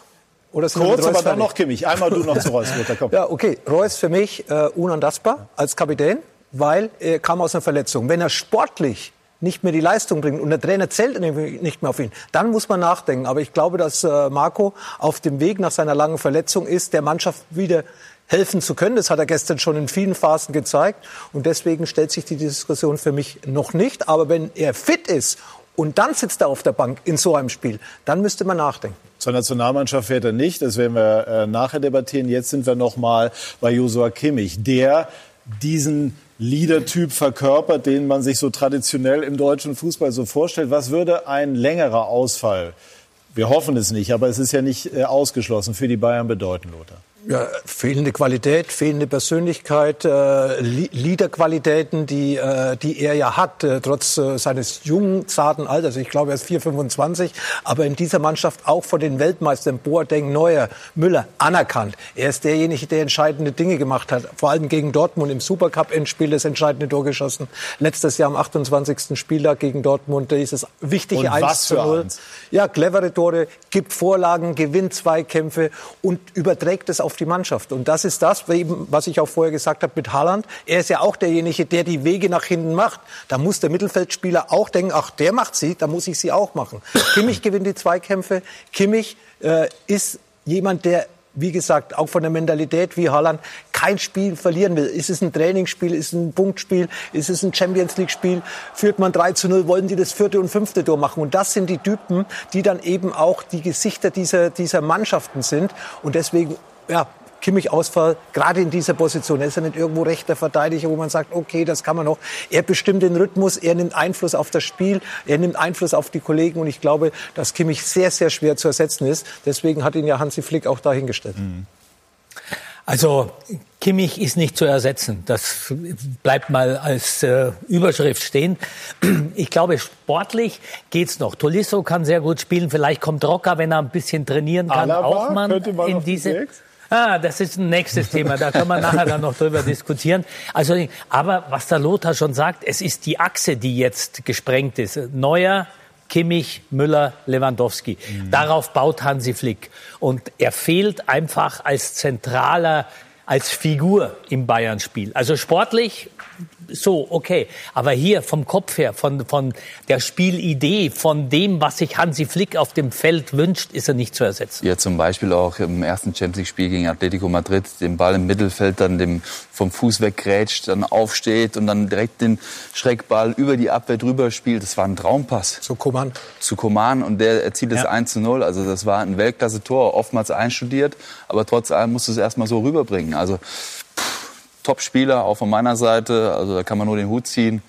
S1: Oder Kurz, aber dann noch Kimmich. Einmal du noch zu Reus. *laughs*
S3: Gut, ja, okay. Reus für mich äh, unantastbar als Kapitän, weil er kam aus einer Verletzung. Wenn er sportlich nicht mehr die Leistung bringt und der Trainer zählt nicht mehr auf ihn, dann muss man nachdenken. Aber ich glaube, dass äh, Marco auf dem Weg nach seiner langen Verletzung ist, der Mannschaft wieder helfen zu können. Das hat er gestern schon in vielen Phasen gezeigt. Und deswegen stellt sich die Diskussion für mich noch nicht. Aber wenn er fit ist und dann sitzt er auf der Bank in so einem Spiel, dann müsste man nachdenken.
S1: Zur Nationalmannschaft fährt er nicht, das werden wir äh, nachher debattieren. Jetzt sind wir noch mal bei Josua Kimmich, der diesen Leader-Typ verkörpert, den man sich so traditionell im deutschen Fußball so vorstellt. Was würde ein längerer Ausfall, wir hoffen es nicht, aber es ist ja nicht äh, ausgeschlossen, für die Bayern bedeuten, Lothar?
S3: Ja, fehlende Qualität, fehlende Persönlichkeit, äh, Liederqualitäten, die, äh, die er ja hat, äh, trotz äh, seines jungen, zarten Alters. Ich glaube, er ist 4, 25, aber in dieser Mannschaft auch von den Weltmeistern Boateng, Neuer, Müller anerkannt. Er ist derjenige, der entscheidende Dinge gemacht hat, vor allem gegen Dortmund im Supercup-Endspiel das entscheidende Tor geschossen. Letztes Jahr am 28. Spieltag gegen Dortmund dieses wichtige
S1: und 1 zu 0.
S3: Ja, clevere Tore, gibt Vorlagen, gewinnt Zweikämpfe und überträgt es auf auf die Mannschaft. Und das ist das, was ich auch vorher gesagt habe mit Haaland. Er ist ja auch derjenige, der die Wege nach hinten macht. Da muss der Mittelfeldspieler auch denken, ach, der macht sie, da muss ich sie auch machen. *coughs* Kimmich gewinnt die Zweikämpfe. Kimmich äh, ist jemand, der wie gesagt, auch von der Mentalität wie Haaland kein Spiel verlieren will. Ist es ein Trainingsspiel, ist es ein Punktspiel, ist es ein Champions League Spiel, führt man 3 zu 0, wollen die das vierte und fünfte Tor machen. Und das sind die Typen, die dann eben auch die Gesichter dieser, dieser Mannschaften sind. Und deswegen ja, Kimmich-Ausfall, gerade in dieser Position. Er ist ja nicht irgendwo rechter Verteidiger, wo man sagt, okay, das kann man noch. Er bestimmt den Rhythmus, er nimmt Einfluss auf das Spiel, er nimmt Einfluss auf die Kollegen und ich glaube, dass Kimmich sehr, sehr schwer zu ersetzen ist. Deswegen hat ihn ja Hansi Flick auch dahingestellt. Mhm.
S4: Also Kimmich ist nicht zu ersetzen. Das bleibt mal als äh, Überschrift stehen. *clears throat* Ich glaube, sportlich geht's noch. Tolisso kann sehr gut spielen. Vielleicht kommt Rocker, wenn er ein bisschen trainieren kann,
S1: Alaba,
S4: auch mal
S1: in
S4: diese. Ah, das ist ein nächstes Thema. Da können wir *laughs* nachher dann noch drüber diskutieren. Also, aber was der Lothar schon sagt, es ist die Achse, die jetzt gesprengt ist. Neuer, Kimmich, Müller, Lewandowski. Mhm. Darauf baut Hansi Flick. Und er fehlt einfach als zentraler als Figur im Bayern-Spiel. Also sportlich so, okay. Aber hier vom Kopf her, von, von der Spielidee, von dem, was sich Hansi Flick auf dem Feld wünscht, ist er nicht zu ersetzen.
S2: Ja, zum Beispiel auch im ersten Champions League-Spiel gegen Atletico Madrid, den Ball im Mittelfeld dann dem, vom Fuß weggrätscht, dann aufsteht und dann direkt den Schreckball über die Abwehr drüber spielt. Das war ein Traumpass.
S3: Zu Koman.
S2: Zu Koman und der erzielt das ja. 1 zu 0. Also das war ein Weltklasse-Tor, oftmals einstudiert, aber trotz allem musst du es erstmal so rüberbringen. Also Top-Spieler, auch von meiner Seite. Also da kann man nur den Hut ziehen.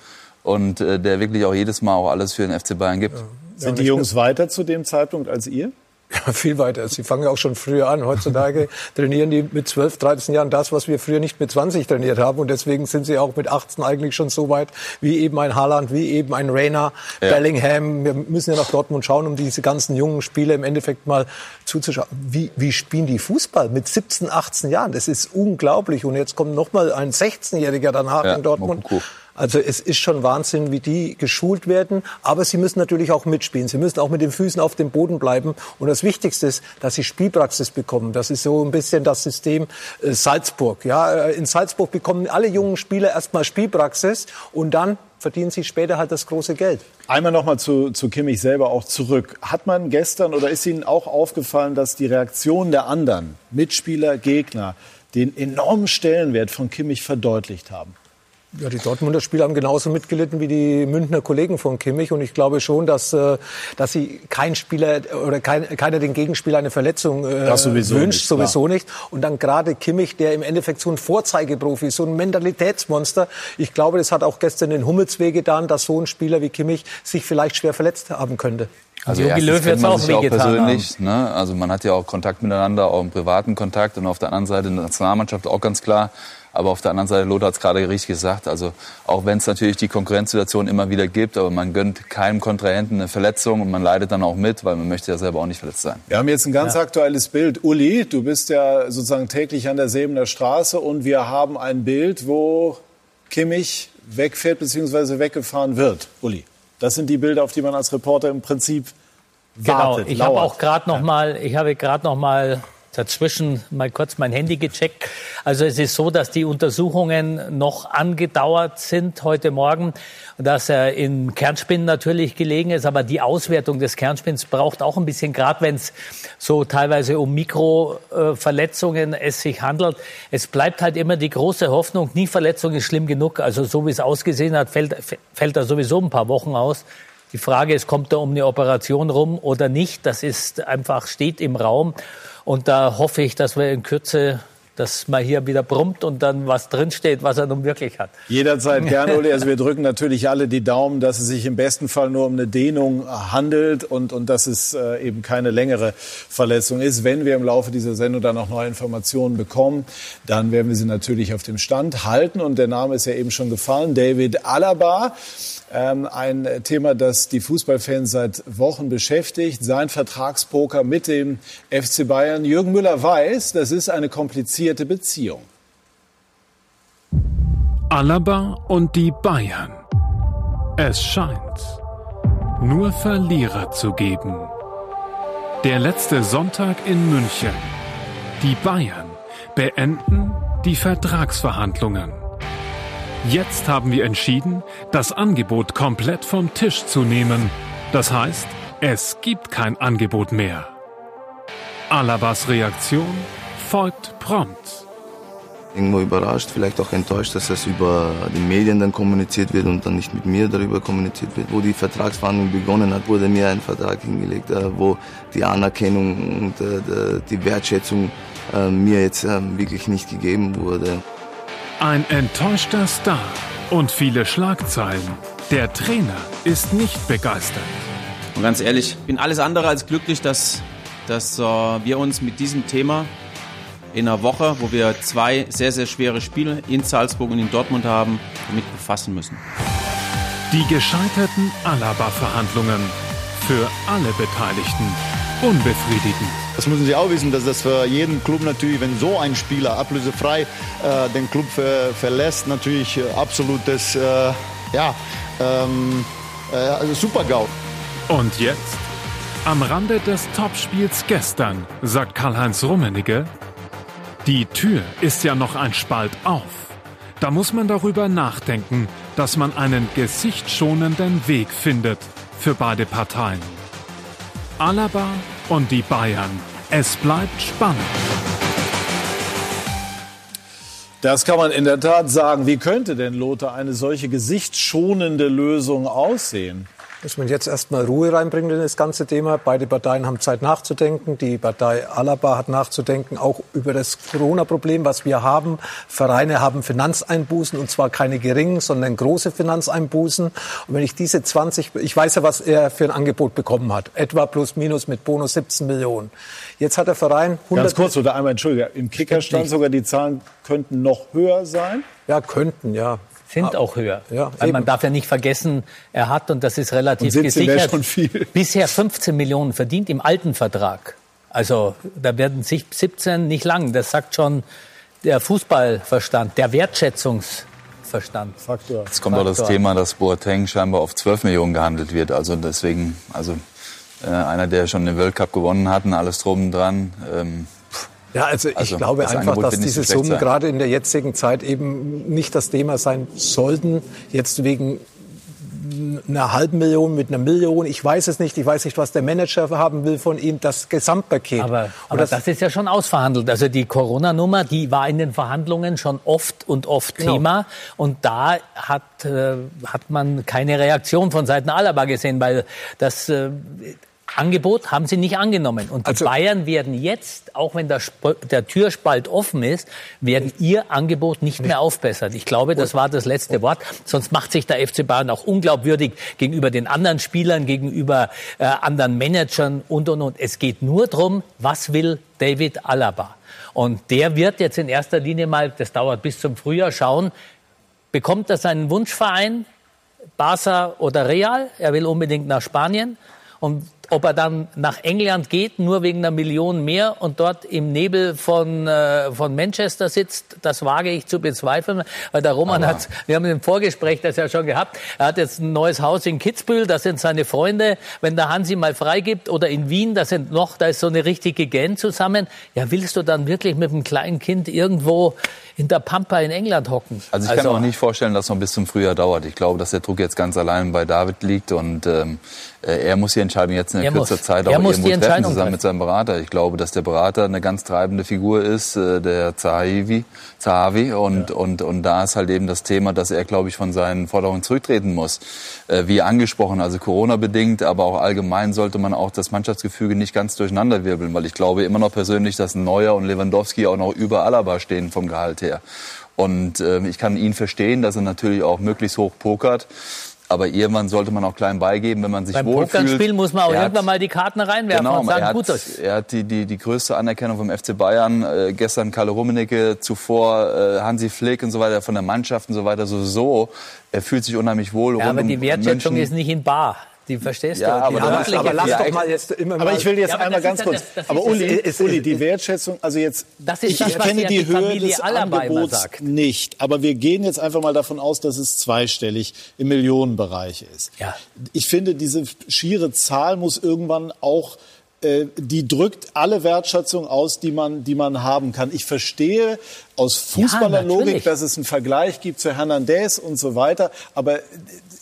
S2: Und äh, der wirklich auch jedes Mal auch alles für den FC Bayern gibt. Ja.
S1: Sind die Jungs weiter zu dem Zeitpunkt als ihr?
S3: Ja, viel weiter. Sie fangen ja auch schon früher an. Heutzutage *laughs* trainieren die mit 12, 13 Jahren das, was wir früher nicht mit 20 trainiert haben. Und deswegen sind sie auch mit 18 eigentlich schon so weit wie eben ein Haaland, wie eben ein Rainer, ja. Bellingham. Wir müssen ja nach Dortmund schauen, um diese ganzen jungen Spieler im Endeffekt mal zuzuschauen. Wie, wie spielen die Fußball mit 17, 18 Jahren? Das ist unglaublich. Und jetzt kommt noch mal ein 16-Jähriger danach ja, in Dortmund. Mokuko. Also es ist schon Wahnsinn, wie die geschult werden. Aber sie müssen natürlich auch mitspielen. Sie müssen auch mit den Füßen auf dem Boden bleiben. Und das Wichtigste ist, dass sie Spielpraxis bekommen. Das ist so ein bisschen das System äh, Salzburg. Ja, äh, in Salzburg bekommen alle jungen Spieler erstmal Spielpraxis und dann verdienen sie später halt das große Geld.
S1: Einmal nochmal zu, zu Kimmich selber auch zurück. Hat man gestern oder ist Ihnen auch aufgefallen, dass die Reaktion der anderen, Mitspieler, Gegner, den enormen Stellenwert von Kimmich verdeutlicht haben?
S3: Ja, die Dortmunder Spieler haben genauso mitgelitten wie die Münchner Kollegen von Kimmich. Und ich glaube schon, dass, äh, dass sie kein Spieler oder kein, keiner den Gegenspieler eine Verletzung äh, sowieso wünscht, nicht, sowieso nicht. Und dann gerade Kimmich, der im Endeffekt so ein Vorzeigeprofi ist, so ein Mentalitätsmonster. Ich glaube, das hat auch gestern den Hummels wehgetan, dass so ein Spieler wie Kimmich sich vielleicht schwer verletzt haben könnte.
S2: Also Jogi Löw jetzt auch sich auch persönlich. Ne? Also man hat ja auch Kontakt miteinander, auch im privaten Kontakt und auf der anderen Seite in der Nationalmannschaft auch ganz klar. Aber auf der anderen Seite, Lothar hat es gerade richtig gesagt, also auch wenn es natürlich die Konkurrenzsituation immer wieder gibt, aber man gönnt keinem Kontrahenten eine Verletzung und man leidet dann auch mit, weil man möchte ja selber auch nicht verletzt sein.
S1: Wir haben jetzt ein ganz ja. aktuelles Bild. Uli, du bist ja sozusagen täglich an der Sebener Straße und wir haben ein Bild, wo Kimmich wegfährt bzw. weggefahren wird. Uli, das sind die Bilder, auf die man als Reporter im Prinzip
S4: genau, wartet. Genau, ich habe auch gerade noch mal, ich habe gerade noch mal dazwischen mal kurz mein Handy gecheckt. Also es ist so, dass die Untersuchungen noch angedauert sind heute Morgen, dass er in Kernspinnen natürlich gelegen ist, aber die Auswertung des Kernspins braucht auch ein bisschen, gerade wenn es so teilweise um Mikroverletzungen es sich handelt. Es bleibt halt immer die große Hoffnung, nie Verletzung ist schlimm genug. Also so wie es ausgesehen hat, fällt, fällt er sowieso ein paar Wochen aus. Die Frage ist, kommt er um eine Operation rum oder nicht? Das ist einfach, steht im Raum. Und da hoffe ich, dass wir in Kürze dass mal hier wieder brummt und dann was drinsteht, was er nun wirklich hat.
S1: Jederzeit *laughs* gerne, Uli. Also wir drücken natürlich alle die Daumen, dass es sich im besten Fall nur um eine Dehnung handelt und, und dass es äh, eben keine längere Verletzung ist. Wenn wir im Laufe dieser Sendung dann noch neue Informationen bekommen, dann werden wir sie natürlich auf dem Stand halten. Und der Name ist ja eben schon gefallen, David Alaba. Ähm, ein Thema, das die Fußballfans seit Wochen beschäftigt. Sein Vertragspoker mit dem FC Bayern. Jürgen Müller weiß, das ist eine komplizierte Beziehung.
S6: Alaba und die Bayern. Es scheint nur Verlierer zu geben. Der letzte Sonntag in München. Die Bayern beenden die Vertragsverhandlungen. Jetzt haben wir entschieden, das Angebot komplett vom Tisch zu nehmen. Das heißt, es gibt kein Angebot mehr. Alabas Reaktion folgt prompt.
S7: Irgendwo überrascht, vielleicht auch enttäuscht, dass das über die Medien dann kommuniziert wird und dann nicht mit mir darüber kommuniziert wird. Wo die Vertragsverhandlung begonnen hat, wurde mir ein Vertrag hingelegt, äh, wo die Anerkennung und äh, die Wertschätzung äh, mir jetzt wirklich nicht gegeben wurde.
S6: Ein enttäuschter Star und viele Schlagzeilen. Der Trainer ist nicht begeistert.
S8: Und ganz ehrlich, ich bin alles andere als glücklich, dass, dass uh, wir uns mit diesem Thema in einer Woche, wo wir zwei sehr, sehr schwere Spiele in Salzburg und in Dortmund haben, damit befassen müssen.
S6: Die gescheiterten Alaba-Verhandlungen. Für alle Beteiligten unbefriedigend.
S9: Das müssen Sie auch wissen, dass das für jeden Club natürlich, wenn so ein Spieler ablösefrei äh, den Club ver verlässt, natürlich äh, absolutes, äh, ja, ähm, äh, also super GAU.
S6: Und jetzt? Am Rande des Topspiels gestern, sagt Karl-Heinz Rummenigge, die Tür ist ja noch ein Spalt auf. Da muss man darüber nachdenken, dass man einen gesichtsschonenden Weg findet für beide Parteien. Alaba und die Bayern. Es bleibt spannend.
S1: Das kann man in der Tat sagen. Wie könnte denn, Lothar, eine solche gesichtsschonende Lösung aussehen?
S3: Muss man jetzt erstmal Ruhe reinbringen in das ganze Thema. Beide Parteien haben Zeit nachzudenken. Die Partei Alaba hat nachzudenken, auch über das Corona-Problem, was wir haben. Vereine haben Finanzeinbußen und zwar keine geringen, sondern große Finanzeinbußen. Und wenn ich diese 20, ich weiß ja, was er für ein Angebot bekommen hat. Etwa plus minus mit Bonus 17 Millionen. Jetzt hat der Verein
S1: 100 Ganz kurz oder einmal, Entschuldige, im Kicker stand sogar, die Zahlen könnten noch höher sein.
S3: Ja, könnten, ja
S4: sind auch höher. Ja, Weil man darf ja nicht vergessen, er hat, und das ist relativ gesichert, *laughs* bisher 15 Millionen verdient im alten Vertrag. Also da werden sich 17 nicht lang. Das sagt schon der Fußballverstand, der Wertschätzungsverstand.
S2: Faktor. Jetzt kommt Faktor. auch das Thema, dass Boateng scheinbar auf 12 Millionen gehandelt wird. Also deswegen, also äh, einer, der schon den Weltcup gewonnen hat und alles drum dran. Ähm,
S3: ja, also ich also, glaube das einfach, dass diese Summen sein. gerade in der jetzigen Zeit eben nicht das Thema sein sollten. Jetzt wegen einer halben Million mit einer Million. Ich weiß es nicht. Ich weiß nicht, was der Manager haben will von ihm. Das Gesamtpaket.
S4: Aber, aber das, das, ist ja schon ausverhandelt. Also die Corona-Nummer, die war in den Verhandlungen schon oft und oft genau. Thema. Und da hat, äh, hat man keine Reaktion von Seiten Alaba gesehen, weil das äh, Angebot haben sie nicht angenommen. Und die also, Bayern werden jetzt, auch wenn der, Sp der Türspalt offen ist, werden ihr Angebot nicht, nicht mehr aufbessern. Ich glaube, das war das letzte Wort. Sonst macht sich der FC Bayern auch unglaubwürdig gegenüber den anderen Spielern, gegenüber äh, anderen Managern und, und, und. Es geht nur darum, was will David Alaba? Und der wird jetzt in erster Linie mal, das dauert bis zum Frühjahr, schauen, bekommt er seinen Wunschverein, Barca oder Real? Er will unbedingt nach Spanien. Und ob er dann nach England geht, nur wegen einer Million mehr und dort im Nebel von, äh, von Manchester sitzt, das wage ich zu bezweifeln. Weil der Roman hat, wir haben im Vorgespräch das ja schon gehabt, er hat jetzt ein neues Haus in Kitzbühel, das sind seine Freunde. Wenn der Hansi mal freigibt oder in Wien, da sind noch, da ist so eine richtige Gang zusammen. Ja, willst du dann wirklich mit einem kleinen Kind irgendwo in der Pampa in England hocken?
S2: Also ich also, kann mir auch nicht vorstellen, dass es noch bis zum Frühjahr dauert. Ich glaube, dass der Druck jetzt ganz allein bei David liegt und ähm, äh, er muss die Entscheidung jetzt in kürzer Zeit auch irgendwo treffen, zusammen treffen. mit seinem Berater. Ich glaube, dass der Berater eine ganz treibende Figur ist, äh, der Zahavi, Zahavi und, ja. und, und da ist halt eben das Thema, dass er, glaube ich, von seinen Forderungen zurücktreten muss. Äh, wie angesprochen, also Corona-bedingt, aber auch allgemein sollte man auch das Mannschaftsgefüge nicht ganz durcheinanderwirbeln, weil ich glaube immer noch persönlich, dass Neuer und Lewandowski auch noch über Alaba stehen vom Gehalt her. Und äh, ich kann ihn verstehen, dass er natürlich auch möglichst hoch pokert. Aber irgendwann sollte man auch klein beigeben, wenn man sich
S4: Beim
S2: wohlfühlt.
S4: Beim Pokernspiel muss man auch irgendwann mal die Karten reinwerfen genau, und sagen,
S2: er hat,
S4: gut
S2: Er hat die, die, die größte Anerkennung vom FC Bayern. Äh, gestern Karl Rummenigge, zuvor äh, Hansi Flick und so weiter, von der Mannschaft und so weiter sowieso. Er fühlt sich unheimlich wohl.
S4: Ja, aber die Wertschätzung ist nicht in Bar. Die verstehst
S1: ja,
S4: du?
S1: Aber, aber, aber lass doch mal jetzt immer mal. Aber ich will jetzt ja, einmal ganz kurz. Das, das aber Uli, ist, Uli, die Wertschätzung, also jetzt,
S4: das ist
S1: ich,
S4: das,
S1: ich kenne die, die Höhe des Angebots nicht. Aber wir gehen jetzt einfach mal davon aus, dass es zweistellig im Millionenbereich ist. Ja. Ich finde, diese schiere Zahl muss irgendwann auch äh, die drückt alle Wertschätzung aus, die man, die man haben kann. Ich verstehe aus Fußballerlogik, ja, dass es einen Vergleich gibt zu Hernandez und so weiter, aber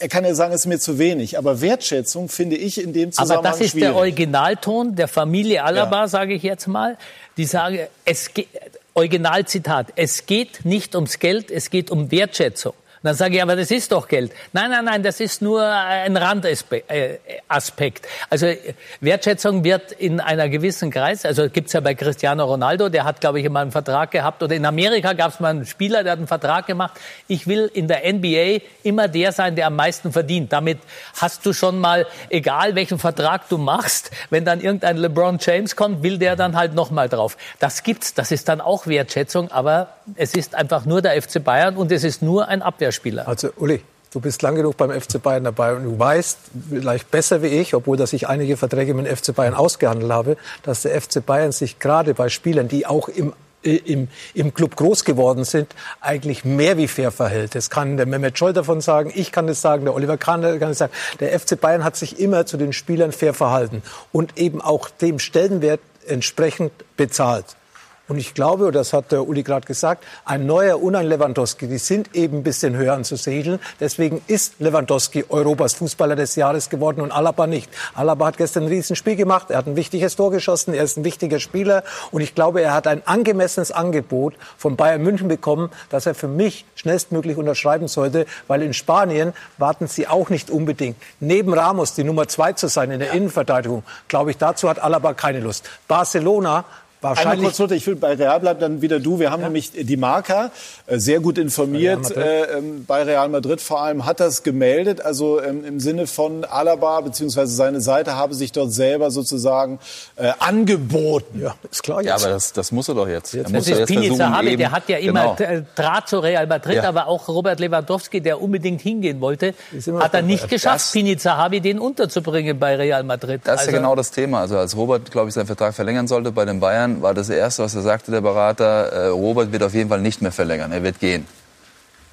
S1: er kann ja sagen, es ist mir zu wenig. Aber Wertschätzung finde ich in dem Zusammenhang
S4: Aber das ist
S1: schwierig.
S4: der Originalton der Familie Alaba, ja. sage ich jetzt mal. Die sage, es geht, Originalzitat, es geht nicht ums Geld, es geht um Wertschätzung dann sage ich, aber das ist doch Geld. Nein, nein, nein, das ist nur ein Randaspekt. Äh, also Wertschätzung wird in einer gewissen Kreis, also gibt's ja bei Cristiano Ronaldo, der hat, glaube ich, immer einen Vertrag gehabt, oder in Amerika gab es mal einen Spieler, der hat einen Vertrag gemacht. Ich will in der NBA immer der sein, der am meisten verdient. Damit hast du schon mal, egal welchen Vertrag du machst, wenn dann irgendein LeBron James kommt, will der dann halt nochmal drauf. Das gibt's, das ist dann auch Wertschätzung, aber es ist einfach nur der FC Bayern und es ist nur ein Abwehr Spieler.
S3: Also Uli, du bist lang genug beim FC Bayern dabei und du weißt vielleicht besser wie ich, obwohl dass ich einige Verträge mit dem FC Bayern ausgehandelt habe, dass der FC Bayern sich gerade bei Spielern, die auch im äh, im, im Club groß geworden sind, eigentlich mehr wie fair verhält. Das kann der Mehmet Scholl davon sagen, ich kann das sagen, der Oliver Kahn kann das sagen. Der FC Bayern hat sich immer zu den Spielern fair verhalten und eben auch dem Stellenwert entsprechend bezahlt. Und ich glaube, das hat der Uli gerade gesagt, ein neuer und ein Lewandowski, die sind eben ein bisschen höher anzusiedeln. Deswegen ist Lewandowski Europas Fußballer des Jahres geworden und Alaba nicht. Alaba hat gestern ein Riesenspiel gemacht. Er hat ein wichtiges Tor geschossen. Er ist ein wichtiger Spieler. Und ich glaube, er hat ein angemessenes Angebot von Bayern München bekommen, das er für mich schnellstmöglich unterschreiben sollte, weil in Spanien warten sie auch nicht unbedingt. Neben Ramos die Nummer zwei zu sein in der Innenverteidigung, glaube ich, dazu hat Alaba keine Lust. Barcelona
S1: Wahrscheinlich. Einmal kurz, Lothar, ich will bei Real bleiben, dann wieder du. Wir haben ja. nämlich die Marca äh, sehr gut informiert äh, ähm, bei Real Madrid vor allem, hat das gemeldet, also ähm, im Sinne von Alaba beziehungsweise seine Seite habe sich dort selber sozusagen äh, angeboten.
S2: Ja, ist klar jetzt. Ja, aber das, das muss er doch jetzt. jetzt.
S4: Das ist Pini Zahavi, der hat ja immer genau. Draht zu Real Madrid, ja. aber auch Robert Lewandowski, der unbedingt hingehen wollte, hat er nicht geschafft, Pini Zahavi den unterzubringen bei Real Madrid.
S2: Das ist also, ja genau das Thema. Also als Robert, glaube ich, seinen Vertrag verlängern sollte bei den Bayern, Jahren war das Erste, was er sagte, der Berater, äh, Robert wird auf jeden Fall nicht mehr verlängern, er wird gehen.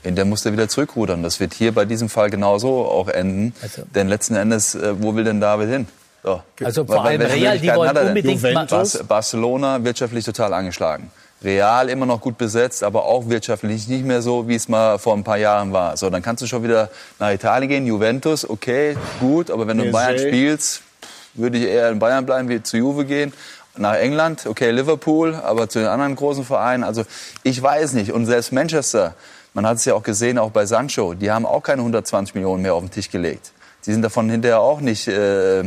S2: In der muss er wieder zurückrudern. Das wird hier bei diesem Fall genauso auch enden. Also. Denn letzten Endes, äh, wo will denn David hin?
S4: So. Also vor allem Real, die wollen unbedingt
S2: Juventus. Barcelona wirtschaftlich total angeschlagen. Real immer noch gut besetzt, aber auch wirtschaftlich nicht mehr so, wie es mal vor ein paar Jahren war. So, dann kannst du schon wieder nach Italien gehen. Juventus, okay, gut, aber wenn du in Bayern spielst, würde ich eher in Bayern bleiben, wie zu Juve gehen nach England, okay, Liverpool, aber zu den anderen großen Vereinen, also ich weiß nicht. Und selbst Manchester, man hat es ja auch gesehen, auch bei Sancho, die haben auch keine 120 Millionen mehr auf den Tisch gelegt. Die sind davon hinterher auch nicht äh,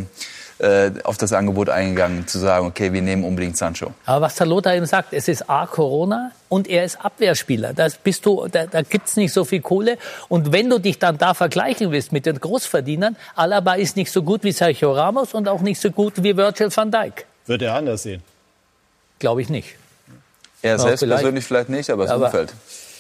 S2: äh, auf das Angebot eingegangen, zu sagen, okay, wir nehmen unbedingt Sancho.
S4: Aber was der Lothar eben sagt, es ist A, Corona und er ist Abwehrspieler. Das bist du, da, da gibt's nicht so viel Kohle. Und wenn du dich dann da vergleichen willst mit den Großverdienern, Alaba ist nicht so gut wie Sergio Ramos und auch nicht so gut wie Virgil van Dijk.
S1: Wird er anders sehen?
S4: Glaube ich nicht.
S2: Er selbst vielleicht. persönlich vielleicht nicht, aber das aber, Umfeld.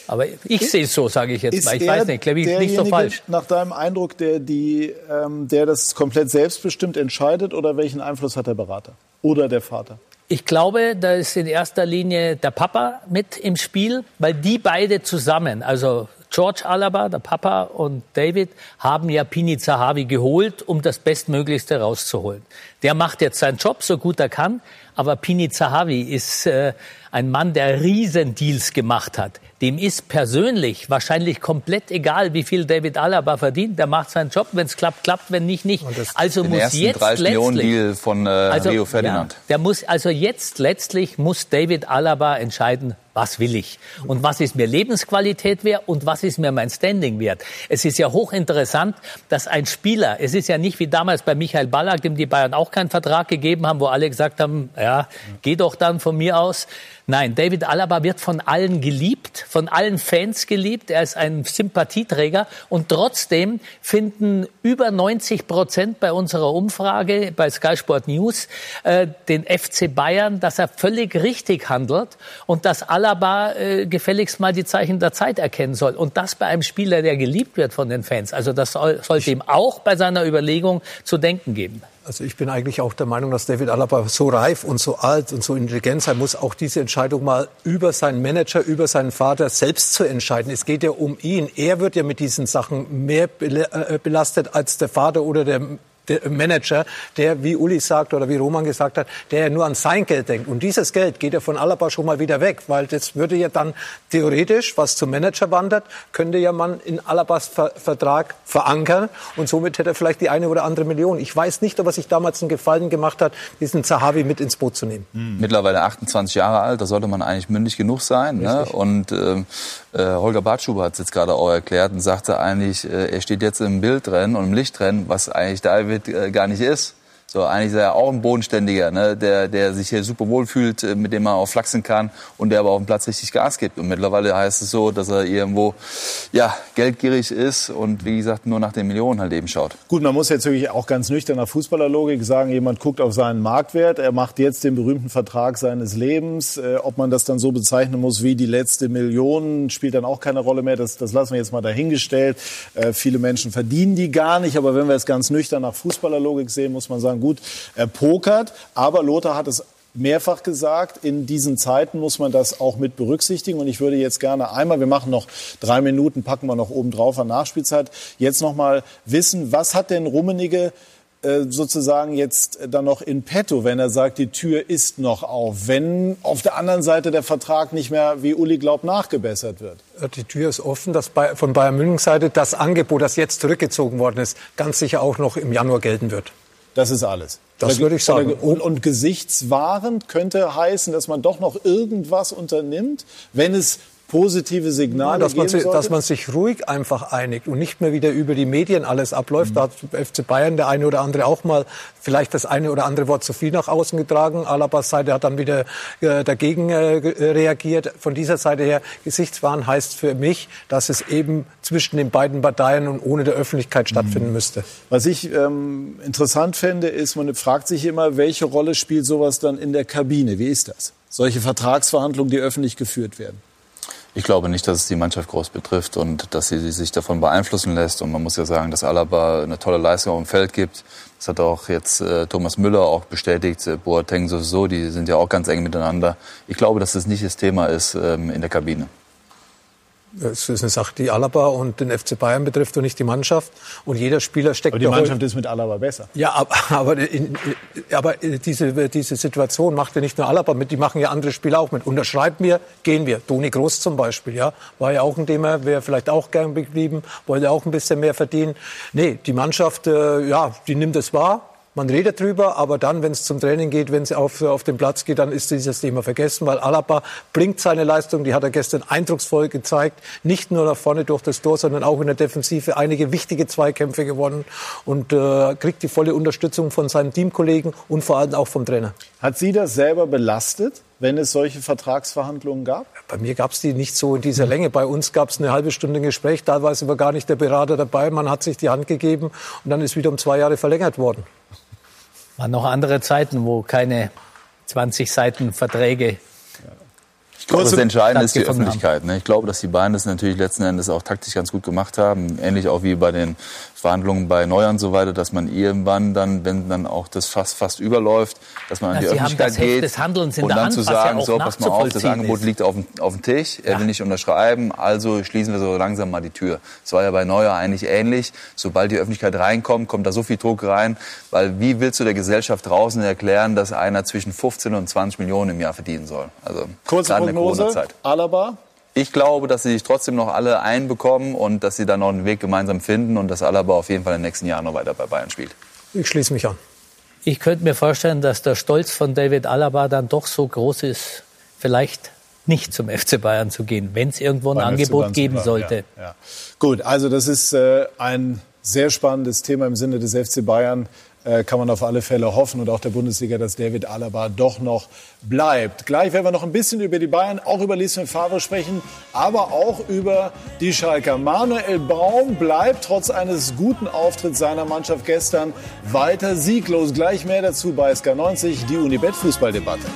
S4: Aber ich sehe es so, sage ich jetzt mal. Ich weiß nicht, glaube ich nicht so falsch.
S1: Nach deinem Eindruck, der, die, ähm, der das komplett selbstbestimmt entscheidet oder welchen Einfluss hat der Berater oder der Vater?
S4: Ich glaube, da ist in erster Linie der Papa mit im Spiel, weil die beide zusammen, also George Alaba, der Papa und David haben ja Pini Zahavi geholt, um das Bestmöglichste rauszuholen. Der macht jetzt seinen Job so gut er kann, aber Pini Zahavi ist äh, ein Mann, der Riesendeals gemacht hat. Dem ist persönlich wahrscheinlich komplett egal, wie viel David Alaba verdient. Der macht seinen Job, wenn es klappt, klappt, wenn nicht, nicht.
S2: Also den muss jetzt 30 letztlich Deal von äh, also, Rio Ferdinand. Ja,
S4: der muss also jetzt letztlich muss David Alaba entscheiden, was will ich und was ist mir Lebensqualität wert und was ist mir mein Standing wert. Es ist ja hochinteressant, dass ein Spieler, es ist ja nicht wie damals bei Michael Ballack, dem die Bayern auch keinen Vertrag gegeben haben, wo alle gesagt haben, ja, geh doch dann von mir aus. Nein, David Alaba wird von allen geliebt, von allen Fans geliebt. Er ist ein Sympathieträger und trotzdem finden über 90 Prozent bei unserer Umfrage bei Sky Sport News äh, den FC Bayern, dass er völlig richtig handelt und dass Alaba äh, gefälligst mal die Zeichen der Zeit erkennen soll. Und das bei einem Spieler, der geliebt wird von den Fans. Also das soll, sollte ihm auch bei seiner Überlegung zu denken geben.
S3: Also ich bin eigentlich auch der Meinung, dass David Alaba so reif und so alt und so intelligent sein muss, auch diese Entscheidung mal über seinen Manager, über seinen Vater selbst zu entscheiden. Es geht ja um ihn. Er wird ja mit diesen Sachen mehr äh, belastet als der Vater oder der Manager, der, wie Uli sagt oder wie Roman gesagt hat, der nur an sein Geld denkt. Und dieses Geld geht ja von Alaba schon mal wieder weg, weil das würde ja dann theoretisch, was zum Manager wandert, könnte ja man in Alabas Ver Vertrag verankern und somit hätte er vielleicht die eine oder andere Million. Ich weiß nicht, ob er sich damals einen Gefallen gemacht hat, diesen Zahavi mit ins Boot zu nehmen.
S2: Mhm. Mittlerweile 28 Jahre alt, da sollte man eigentlich mündig genug sein. Ne? Und äh, Holger Bartschuber hat es jetzt gerade auch erklärt und sagte eigentlich, äh, er steht jetzt im Bildrennen und im Lichtrennen, was eigentlich David David äh, gar nicht ist. So, eigentlich ist er auch ein Bodenständiger, ne? der, der sich hier super wohl fühlt, äh, mit dem man auch flachsen kann und der aber auf dem Platz richtig Gas gibt. Und mittlerweile heißt es so, dass er irgendwo ja, geldgierig ist und wie gesagt nur nach den Millionen halt eben schaut.
S1: Gut, man muss jetzt wirklich auch ganz nüchtern nach Fußballerlogik sagen, jemand guckt auf seinen Marktwert, er macht jetzt den berühmten Vertrag seines Lebens. Äh, ob man das dann so bezeichnen muss wie die letzte Million, spielt dann auch keine Rolle mehr. Das, das lassen wir jetzt mal dahingestellt. Äh, viele Menschen verdienen die gar nicht, aber wenn wir es ganz nüchtern nach Fußballerlogik sehen, muss man sagen, gut, er pokert, aber Lothar hat es mehrfach gesagt, in diesen Zeiten muss man das auch mit berücksichtigen. Und ich würde jetzt gerne einmal, wir machen noch drei Minuten, packen wir noch oben drauf an Nachspielzeit, jetzt noch mal wissen, was hat denn Rummenigge äh, sozusagen jetzt dann noch in petto, wenn er sagt, die Tür ist noch auf, wenn auf der anderen Seite der Vertrag nicht mehr, wie Uli glaubt, nachgebessert wird?
S3: Die Tür ist offen, dass von Bayern München Seite das Angebot, das jetzt zurückgezogen worden ist, ganz sicher auch noch im Januar gelten wird.
S1: Das ist alles.
S3: Das würde ich sagen.
S1: Und, und gesichtswahrend könnte heißen, dass man doch noch irgendwas unternimmt, wenn es positive Signale
S3: dass man, sich, dass man sich ruhig einfach einigt und nicht mehr wieder über die Medien alles abläuft. Da hat FC Bayern der eine oder andere auch mal vielleicht das eine oder andere Wort zu viel nach außen getragen. Alabas Seite hat dann wieder äh, dagegen äh, reagiert. Von dieser Seite her, Gesichtswahn heißt für mich, dass es eben zwischen den beiden Parteien und ohne der Öffentlichkeit stattfinden müsste.
S1: Was ich ähm, interessant fände, ist, man fragt sich immer, welche Rolle spielt sowas dann in der Kabine? Wie ist das? Solche Vertragsverhandlungen, die öffentlich geführt werden.
S2: Ich glaube nicht, dass es die Mannschaft groß betrifft und dass sie sich davon beeinflussen lässt. Und man muss ja sagen, dass Alaba eine tolle Leistung auf dem Feld gibt. Das hat auch jetzt äh, Thomas Müller auch bestätigt. Äh, Boateng sowieso, die sind ja auch ganz eng miteinander. Ich glaube, dass das nicht das Thema ist ähm, in der Kabine.
S3: Es ist eine Sache, die Alaba und den FC Bayern betrifft und nicht die Mannschaft. Und jeder Spieler steckt
S1: Aber die Mannschaft ist mit Alaba besser.
S3: Ja, aber, *laughs* aber, in, aber diese, diese Situation macht ja nicht nur Alaba mit, die machen ja andere Spieler auch mit. Unterschreibt mir, gehen wir. Toni Groß zum Beispiel, ja, war ja auch ein Thema, wäre vielleicht auch gern geblieben, wollte auch ein bisschen mehr verdienen. Nee, die Mannschaft, äh, ja, die nimmt es wahr. Man redet drüber, aber dann, wenn es zum Training geht, wenn es auf, auf den Platz geht, dann ist dieses Thema vergessen, weil Alaba bringt seine Leistung, die hat er gestern eindrucksvoll gezeigt, nicht nur nach vorne durch das Tor, sondern auch in der Defensive einige wichtige Zweikämpfe gewonnen und äh, kriegt die volle Unterstützung von seinen Teamkollegen und vor allem auch vom Trainer.
S1: Hat Sie das selber belastet, wenn es solche Vertragsverhandlungen gab?
S3: Bei mir gab es die nicht so in dieser Länge. Bei uns gab es eine halbe Stunde Gespräch, teilweise war gar nicht der Berater dabei. Man hat sich die Hand gegeben und dann ist wieder um zwei Jahre verlängert worden.
S4: Waren noch andere Zeiten, wo keine 20 Seiten Verträge
S2: Ich glaube, das Entscheidende ist die. Öffentlichkeit. Ne? Ich glaube, dass die Bayern das natürlich letzten Endes auch taktisch ganz gut gemacht haben. Ähnlich auch wie bei den Verhandlungen bei Neuern und so weiter, dass man irgendwann dann, wenn dann auch das fast, fast überläuft, dass man an
S4: Ja,
S2: die
S4: Sie haben
S2: Öffentlichkeit geht.
S4: des Handelns in
S2: und
S4: der
S2: dann
S4: Hand,
S2: zu
S4: ja
S2: sagen,
S4: auch
S2: so, pass mal auf, das Angebot
S4: ist.
S2: liegt auf dem, auf dem Tisch, er will nicht unterschreiben, also schließen wir so langsam mal die Tür. Das war ja bei Neuer eigentlich ähnlich. Sobald die Öffentlichkeit reinkommt, kommt da so viel Druck rein, weil wie willst du der Gesellschaft draußen erklären, dass einer zwischen 15 und 20 Millionen im Jahr verdienen soll? Also
S1: Kurze Prognose,
S2: Corona-Zeit.
S1: Alaba?
S2: Ich glaube, dass sie sich trotzdem noch alle einbekommen und dass sie dann noch einen Weg gemeinsam finden und dass Alaba auf jeden Fall in den nächsten Jahren noch weiter bei Bayern spielt.
S3: Ich schließe mich an.
S4: Ich könnte mir vorstellen, dass der Stolz von David Alaba dann doch so groß ist, vielleicht nicht zum FC Bayern zu gehen, wenn es irgendwo ein Angebot
S1: Bayern zu
S4: geben
S1: bleiben,
S4: sollte.
S1: Ja, ja. Gut, also das ist äh, ein sehr spannendes Thema im Sinne des FC Bayern. Äh, kann man auf alle Fälle hoffen und auch der Bundesliga, dass David Alaba doch noch bleibt. Gleich werden wir noch ein bisschen über die Bayern, auch über Lucien Favre sprechen, aber auch über die Schalker. Manuel Baum bleibt trotz eines guten Auftritts seiner Mannschaft gestern weiter sieglos. Gleich mehr dazu bei SK90, die Unibet Fußballdebatte.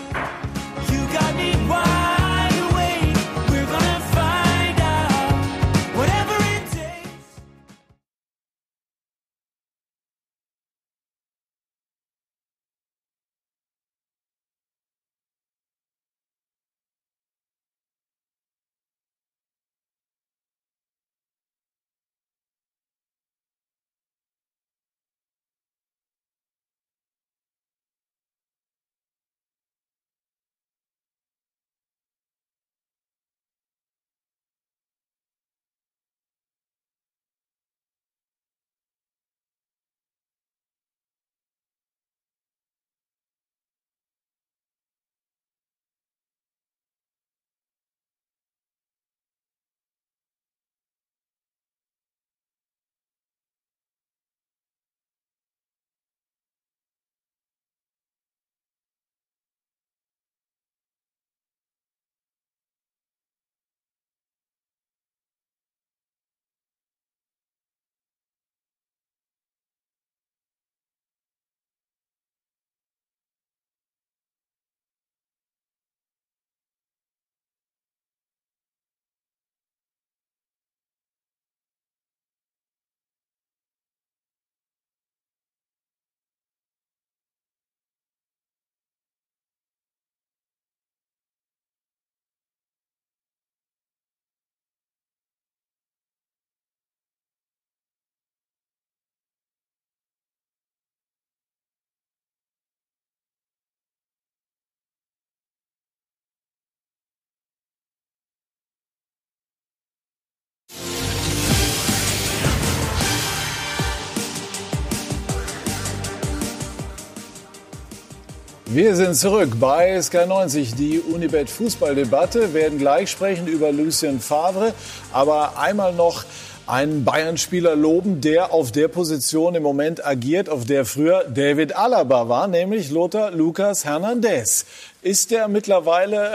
S1: Wir sind zurück bei SK90. Die Unibet Fußballdebatte werden gleich sprechen über Lucien Favre. Aber einmal noch einen Bayern-Spieler loben, der auf der Position im Moment agiert, auf der früher David Alaba war, nämlich Lothar Lukas Hernandez. Ist der mittlerweile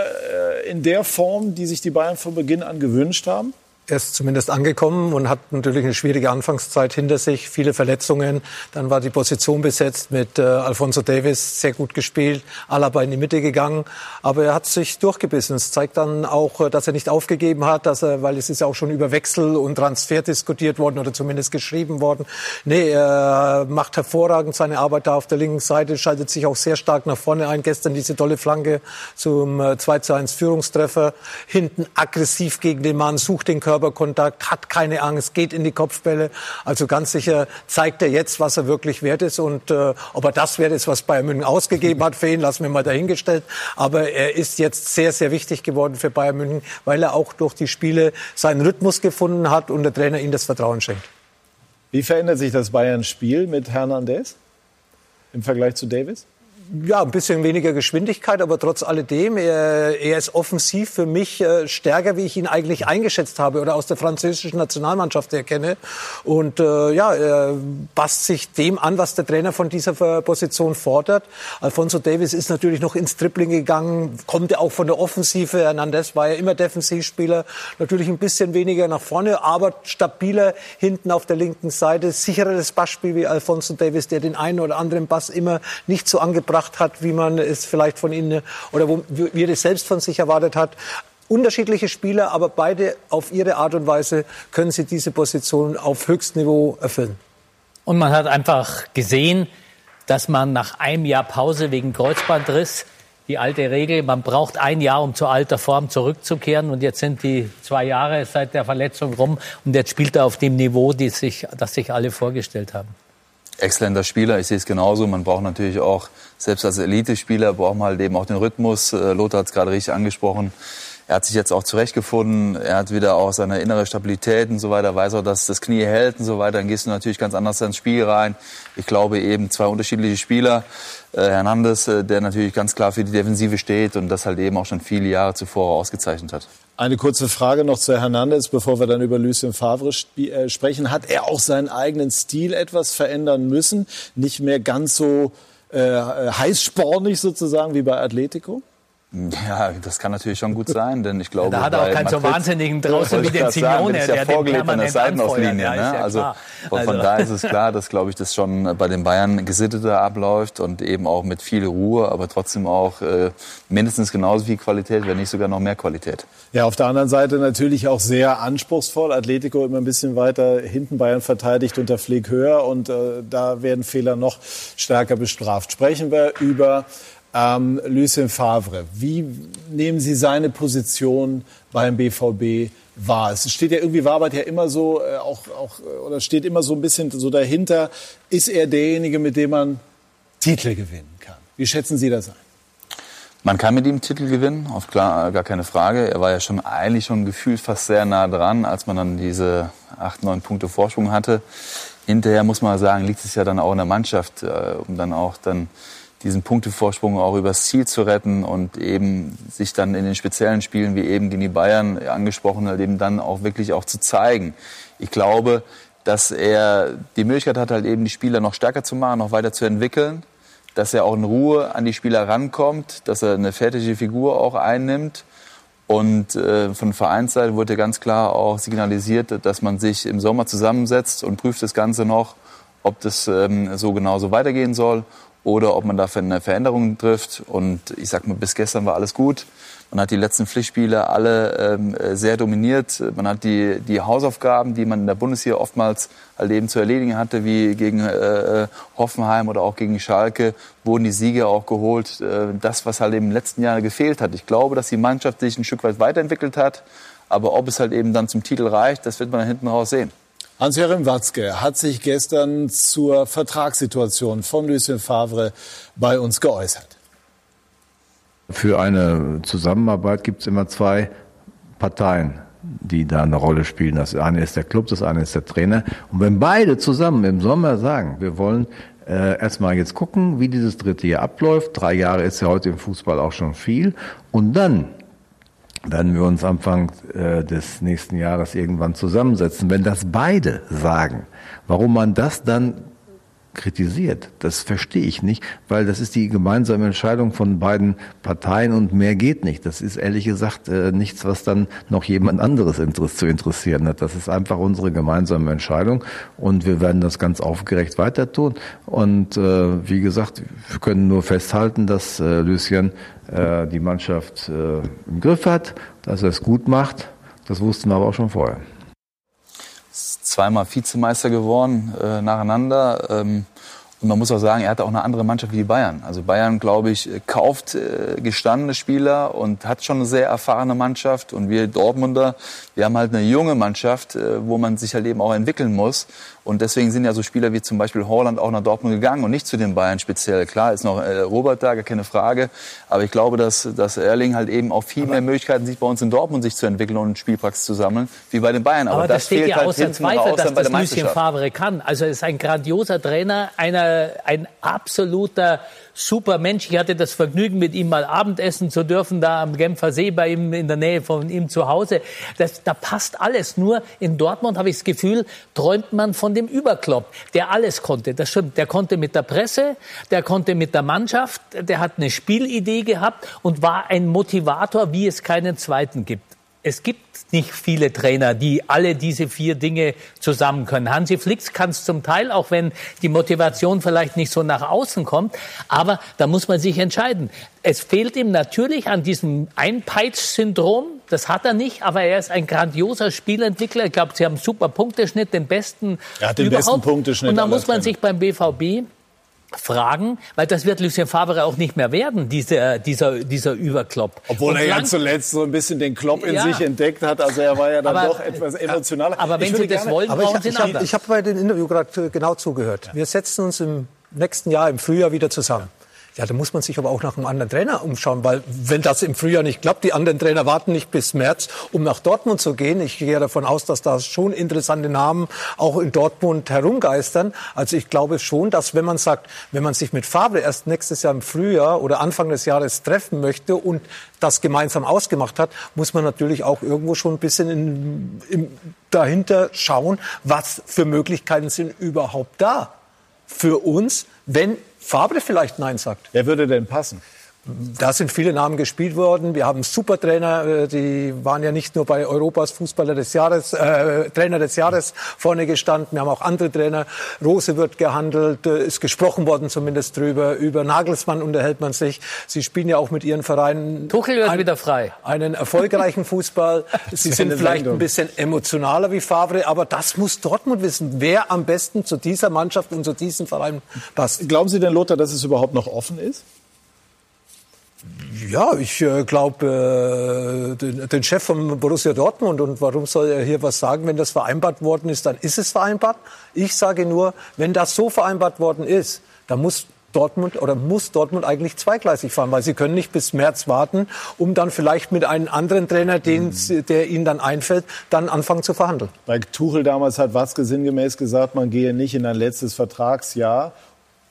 S1: äh, in der Form, die sich die Bayern von Beginn an gewünscht haben?
S3: Er ist zumindest angekommen und hat natürlich eine schwierige Anfangszeit hinter sich, viele Verletzungen. Dann war die Position besetzt mit äh, Alfonso Davis, sehr gut gespielt, Alaba in die Mitte gegangen. Aber er hat sich durchgebissen. Es zeigt dann auch, äh, dass er nicht aufgegeben hat, dass er, weil es ist ja auch schon über Wechsel und Transfer diskutiert worden oder zumindest geschrieben worden. Nee, er macht hervorragend seine Arbeit da auf der linken Seite, schaltet sich auch sehr stark nach vorne ein. Gestern diese tolle Flanke zum äh, 2 zu 1 Führungstreffer. Hinten aggressiv gegen den Mann, sucht den Körper Körperkontakt, hat keine Angst, geht in die Kopfbälle. Also ganz sicher zeigt er jetzt, was er wirklich wert ist. Und äh, ob er das wert ist, was Bayern München ausgegeben hat *laughs* für ihn, lassen wir mal dahingestellt. Aber er ist jetzt sehr, sehr wichtig geworden für Bayern München, weil er auch durch die Spiele seinen Rhythmus gefunden hat und der Trainer ihm das Vertrauen schenkt.
S1: Wie verändert sich das Bayern-Spiel mit Hernandez im Vergleich zu Davis?
S3: Ja, ein bisschen weniger Geschwindigkeit, aber trotz alledem, er, er ist offensiv für mich äh, stärker, wie ich ihn eigentlich eingeschätzt habe oder aus der französischen Nationalmannschaft erkenne. Und äh, ja, er passt sich dem an, was der Trainer von dieser Position fordert. Alfonso Davis ist natürlich noch ins Dribbling gegangen, kommt ja auch von der Offensive. Hernandez war ja immer Defensivspieler, natürlich ein bisschen weniger nach vorne, aber stabiler hinten auf der linken Seite. Sichereres Passspiel wie Alfonso Davis, der den einen oder anderen Pass immer nicht so angebracht gebracht hat, wie man es vielleicht von ihnen oder wo, wie er es selbst von sich erwartet hat. Unterschiedliche Spieler, aber beide auf ihre Art und Weise können sie diese Position auf höchstem Niveau erfüllen.
S4: Und man hat einfach gesehen, dass man nach einem Jahr Pause wegen Kreuzbandriss die alte Regel, man braucht ein Jahr, um zur alter Form zurückzukehren. Und jetzt sind die zwei Jahre seit der Verletzung rum und jetzt spielt er auf dem Niveau, die sich, das sich alle vorgestellt haben
S2: exzellenter Spieler. Ich sehe es genauso. Man braucht natürlich auch, selbst als Elite-Spieler, braucht man halt eben auch den Rhythmus. Äh, Lothar hat es gerade richtig angesprochen. Er hat sich jetzt auch zurechtgefunden. Er hat wieder auch seine innere Stabilität und so weiter. Weiß auch, dass das Knie hält und so weiter. Dann gehst du natürlich ganz anders ins Spiel rein. Ich glaube eben zwei unterschiedliche Spieler. Äh, Hernandez, äh, der natürlich ganz klar für die Defensive steht und das halt eben auch schon viele Jahre zuvor ausgezeichnet hat.
S1: Eine kurze Frage noch zu Hernandez, bevor wir dann über Lucien Favre äh, sprechen. Hat er auch seinen eigenen Stil etwas verändern müssen? Nicht mehr ganz so äh, heißspornig sozusagen wie bei Atletico?
S2: Ja, das kann natürlich schon gut sein, denn ich glaube,
S4: da hat er auch keinen so wahnsinnigen draußen wie den Simeone,
S2: der, der ja vorgelegt an der Seitenauslinie. Ja, ne? also, also von daher ist es klar, dass glaube ich das schon bei den Bayern gesitteter abläuft und eben auch mit viel Ruhe, aber trotzdem auch äh, mindestens genauso viel Qualität, wenn nicht sogar noch mehr Qualität.
S1: Ja, auf der anderen Seite natürlich auch sehr anspruchsvoll. Atletico immer ein bisschen weiter hinten Bayern verteidigt unter Pfleg höher und äh, da werden Fehler noch stärker bestraft. Sprechen wir über ähm, Lucien Favre, wie nehmen Sie seine Position beim BVB wahr? Es steht ja irgendwie, Warbert ja immer so, äh, auch, auch, äh, oder steht immer so ein bisschen so dahinter. Ist er derjenige, mit dem man Titel gewinnen kann? Wie schätzen Sie das ein?
S2: Man kann mit ihm Titel gewinnen, auf klar, gar keine Frage. Er war ja schon eigentlich schon gefühlt fast sehr nah dran, als man dann diese acht, neun Punkte Vorsprung hatte. Hinterher muss man sagen, liegt es ja dann auch in der Mannschaft, äh, um dann auch dann diesen Punktevorsprung auch übers Ziel zu retten und eben sich dann in den speziellen Spielen wie eben gegen die Bayern angesprochen halt eben dann auch wirklich auch zu zeigen. Ich glaube, dass er die Möglichkeit hat, halt eben die Spieler noch stärker zu machen, noch weiter zu entwickeln, dass er auch in Ruhe an die Spieler rankommt, dass er eine fertige Figur auch einnimmt. Und äh, von Vereinsseite wurde ganz klar auch signalisiert, dass man sich im Sommer zusammensetzt und prüft das Ganze noch, ob das ähm, so genauso weitergehen soll oder ob man dafür eine Veränderung trifft. Und ich sag mal, bis gestern war alles gut. Man hat die letzten Pflichtspiele alle ähm, sehr dominiert. Man hat die, die Hausaufgaben, die man in der Bundesliga oftmals halt eben zu erledigen hatte, wie gegen äh, Hoffenheim oder auch gegen Schalke, wurden die Siege auch geholt. Äh, das, was halt eben im letzten Jahr gefehlt hat. Ich glaube, dass die Mannschaft sich ein Stück weit weiterentwickelt hat. Aber ob es halt eben dann zum Titel reicht, das wird man hinten raus sehen.
S1: Hans-Joachim Watzke hat sich gestern zur Vertragssituation von Lucien Favre bei uns geäußert.
S10: Für eine Zusammenarbeit gibt es immer zwei Parteien, die da eine Rolle spielen. Das eine ist der Club, das eine ist der Trainer. Und wenn beide zusammen im Sommer sagen, wir wollen äh, erstmal jetzt gucken, wie dieses dritte Jahr abläuft. Drei Jahre ist ja heute im Fußball auch schon viel. Und dann werden wir uns Anfang äh, des nächsten Jahres irgendwann zusammensetzen. Wenn das beide sagen, warum man das dann kritisiert. Das verstehe ich nicht, weil das ist die gemeinsame Entscheidung von beiden Parteien und mehr geht nicht. Das ist ehrlich gesagt äh, nichts, was dann noch jemand anderes zu interessieren hat. Das ist einfach unsere gemeinsame Entscheidung und wir werden das ganz aufgerecht weiter tun. Und äh, wie gesagt, wir können nur festhalten, dass äh, Lucien äh, die Mannschaft äh, im Griff hat, dass er es gut macht. Das wussten wir aber auch schon vorher
S2: zweimal Vizemeister geworden äh, nacheinander. Ähm, und man muss auch sagen, er hat auch eine andere Mannschaft wie die Bayern. Also Bayern, glaube ich, kauft äh, gestandene Spieler und hat schon eine sehr erfahrene Mannschaft. Und wir Dortmunder, wir haben halt eine junge Mannschaft, äh, wo man sich halt eben auch entwickeln muss. Und deswegen sind ja so Spieler wie zum Beispiel Holland auch nach Dortmund gegangen und nicht zu den Bayern speziell. Klar ist noch äh, Robert da, gar keine Frage. Aber ich glaube, dass, dass Erling halt eben auch viel aber mehr Möglichkeiten sieht, bei uns in Dortmund sich zu entwickeln und Spielpraxis zu sammeln, wie bei den Bayern.
S4: Aber, aber das, das steht fehlt ja halt außer Zweifel, dass das Lucien Favre kann. Also er ist ein grandioser Trainer, einer, ein absoluter super Mensch. Ich hatte das Vergnügen, mit ihm mal Abendessen zu dürfen, da am Genfer See bei ihm in der Nähe von ihm zu Hause. Das, da passt alles. Nur in Dortmund habe ich das Gefühl, träumt man von dem Überklopp, der alles konnte. Das stimmt. Der konnte mit der Presse, der konnte mit der Mannschaft, der hat eine Spielidee gehabt und war ein Motivator, wie es keinen zweiten gibt es gibt nicht viele Trainer, die alle diese vier Dinge zusammen können. Hansi Flick kann es zum Teil, auch wenn die Motivation vielleicht nicht so nach außen kommt. Aber da muss man sich entscheiden. Es fehlt ihm natürlich an diesem Einpeitsch-Syndrom. Das hat er nicht, aber er ist ein grandioser Spielentwickler. Ich glaube, sie haben einen super Punkteschnitt, den besten
S1: er hat den
S4: überhaupt.
S1: besten Punkteschnitt.
S4: Und da muss man sich beim BVB fragen, weil das wird Lucien Favre auch nicht mehr werden, dieser, dieser, dieser Überklopp.
S1: Obwohl er ja zuletzt so ein bisschen den Klopp in ja. sich entdeckt hat, also er war ja dann aber, doch etwas emotionaler.
S4: Aber wenn Sie das gerne, wollen, brauchen
S3: ich,
S4: Sie
S3: Ich, ich habe bei dem Interview gerade genau zugehört. Ja. Wir setzen uns im nächsten Jahr, im Frühjahr wieder zusammen. Ja, da muss man sich aber auch nach einem anderen Trainer umschauen, weil wenn das im Frühjahr nicht klappt, die anderen Trainer warten nicht bis März, um nach Dortmund zu gehen. Ich gehe davon aus, dass da schon interessante Namen auch in Dortmund herumgeistern. Also ich glaube schon, dass wenn man sagt, wenn man sich mit Favre erst nächstes Jahr im Frühjahr oder Anfang des Jahres treffen möchte und das gemeinsam ausgemacht hat, muss man natürlich auch irgendwo schon ein bisschen in, in, dahinter schauen, was für Möglichkeiten sind überhaupt da für uns, wenn Fabre vielleicht Nein sagt.
S1: Wer würde denn passen?
S3: Da sind viele Namen gespielt worden. Wir haben Supertrainer, äh, die waren ja nicht nur bei Europas Fußballer des Jahres, äh, Trainer des Jahres vorne gestanden. Wir haben auch andere Trainer. Rose wird gehandelt, äh, ist gesprochen worden zumindest drüber. Über Nagelsmann unterhält man sich. Sie spielen ja auch mit ihren Vereinen.
S4: Tuchel wird ein, wieder frei.
S3: Einen erfolgreichen Fußball. *laughs* Sie sind vielleicht Sendung. ein bisschen emotionaler wie Favre, aber das muss Dortmund wissen, wer am besten zu dieser Mannschaft und zu diesem Verein passt.
S1: Glauben Sie denn, Lothar, dass es überhaupt noch offen ist?
S3: Ja, ich äh, glaube, äh, den, den, Chef von Borussia Dortmund und warum soll er hier was sagen, wenn das vereinbart worden ist, dann ist es vereinbart. Ich sage nur, wenn das so vereinbart worden ist, dann muss Dortmund oder muss Dortmund eigentlich zweigleisig fahren, weil sie können nicht bis März warten, um dann vielleicht mit einem anderen Trainer, den, mhm. der ihnen dann einfällt, dann anfangen zu verhandeln.
S1: Bei Tuchel damals hat Watzke sinngemäß gesagt, man gehe nicht in ein letztes Vertragsjahr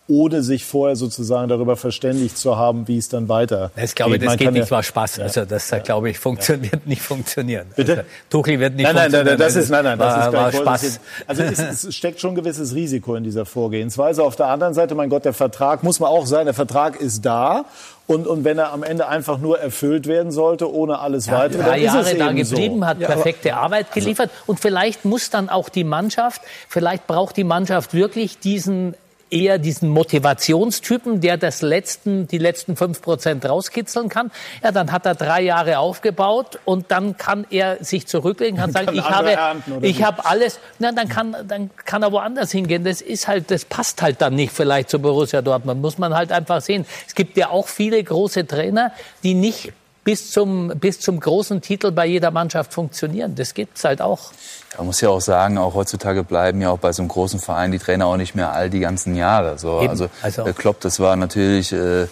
S1: ohne sich vorher sozusagen darüber verständigt zu haben, wie es dann weiter
S4: Ich glaube,
S1: das
S4: geht nicht, war Spaß. Also das, ja. glaube ich, funktioniert ja. nicht funktionieren.
S1: Bitte? Also,
S4: Tuchel wird nicht
S1: nein,
S4: nein,
S1: funktionieren. Nein, das ist, nein, nein, das
S4: war,
S1: ist
S4: war Spaß.
S1: Also es, es, steckt schon ein gewisses Risiko in dieser Vorgehensweise. Auf der anderen Seite, mein Gott, der Vertrag, muss man auch sagen, der Vertrag ist da. Und, und wenn er am Ende einfach nur erfüllt werden sollte, ohne alles ja, weitere,
S4: drei Jahre da geblieben, so. hat perfekte ja, Arbeit geliefert. Also, und vielleicht muss dann auch die Mannschaft, vielleicht braucht die Mannschaft wirklich diesen eher diesen Motivationstypen, der das letzten, die letzten fünf Prozent rauskitzeln kann. Ja, dann hat er drei Jahre aufgebaut und dann kann er sich zurücklegen, kann sagen, ich habe, ich habe alles. Na, dann kann, dann kann er woanders hingehen. Das ist halt, das passt halt dann nicht vielleicht zu Borussia Dortmund. Muss man halt einfach sehen. Es gibt ja auch viele große Trainer, die nicht bis zum, bis zum großen Titel bei jeder Mannschaft funktionieren. Das gibt's halt auch.
S2: Man muss ja auch sagen, auch heutzutage bleiben ja auch bei so einem großen Verein die Trainer auch nicht mehr all die ganzen Jahre. So,
S4: Eben.
S2: also,
S4: Also-
S2: der Klopp, das war natürlich äh,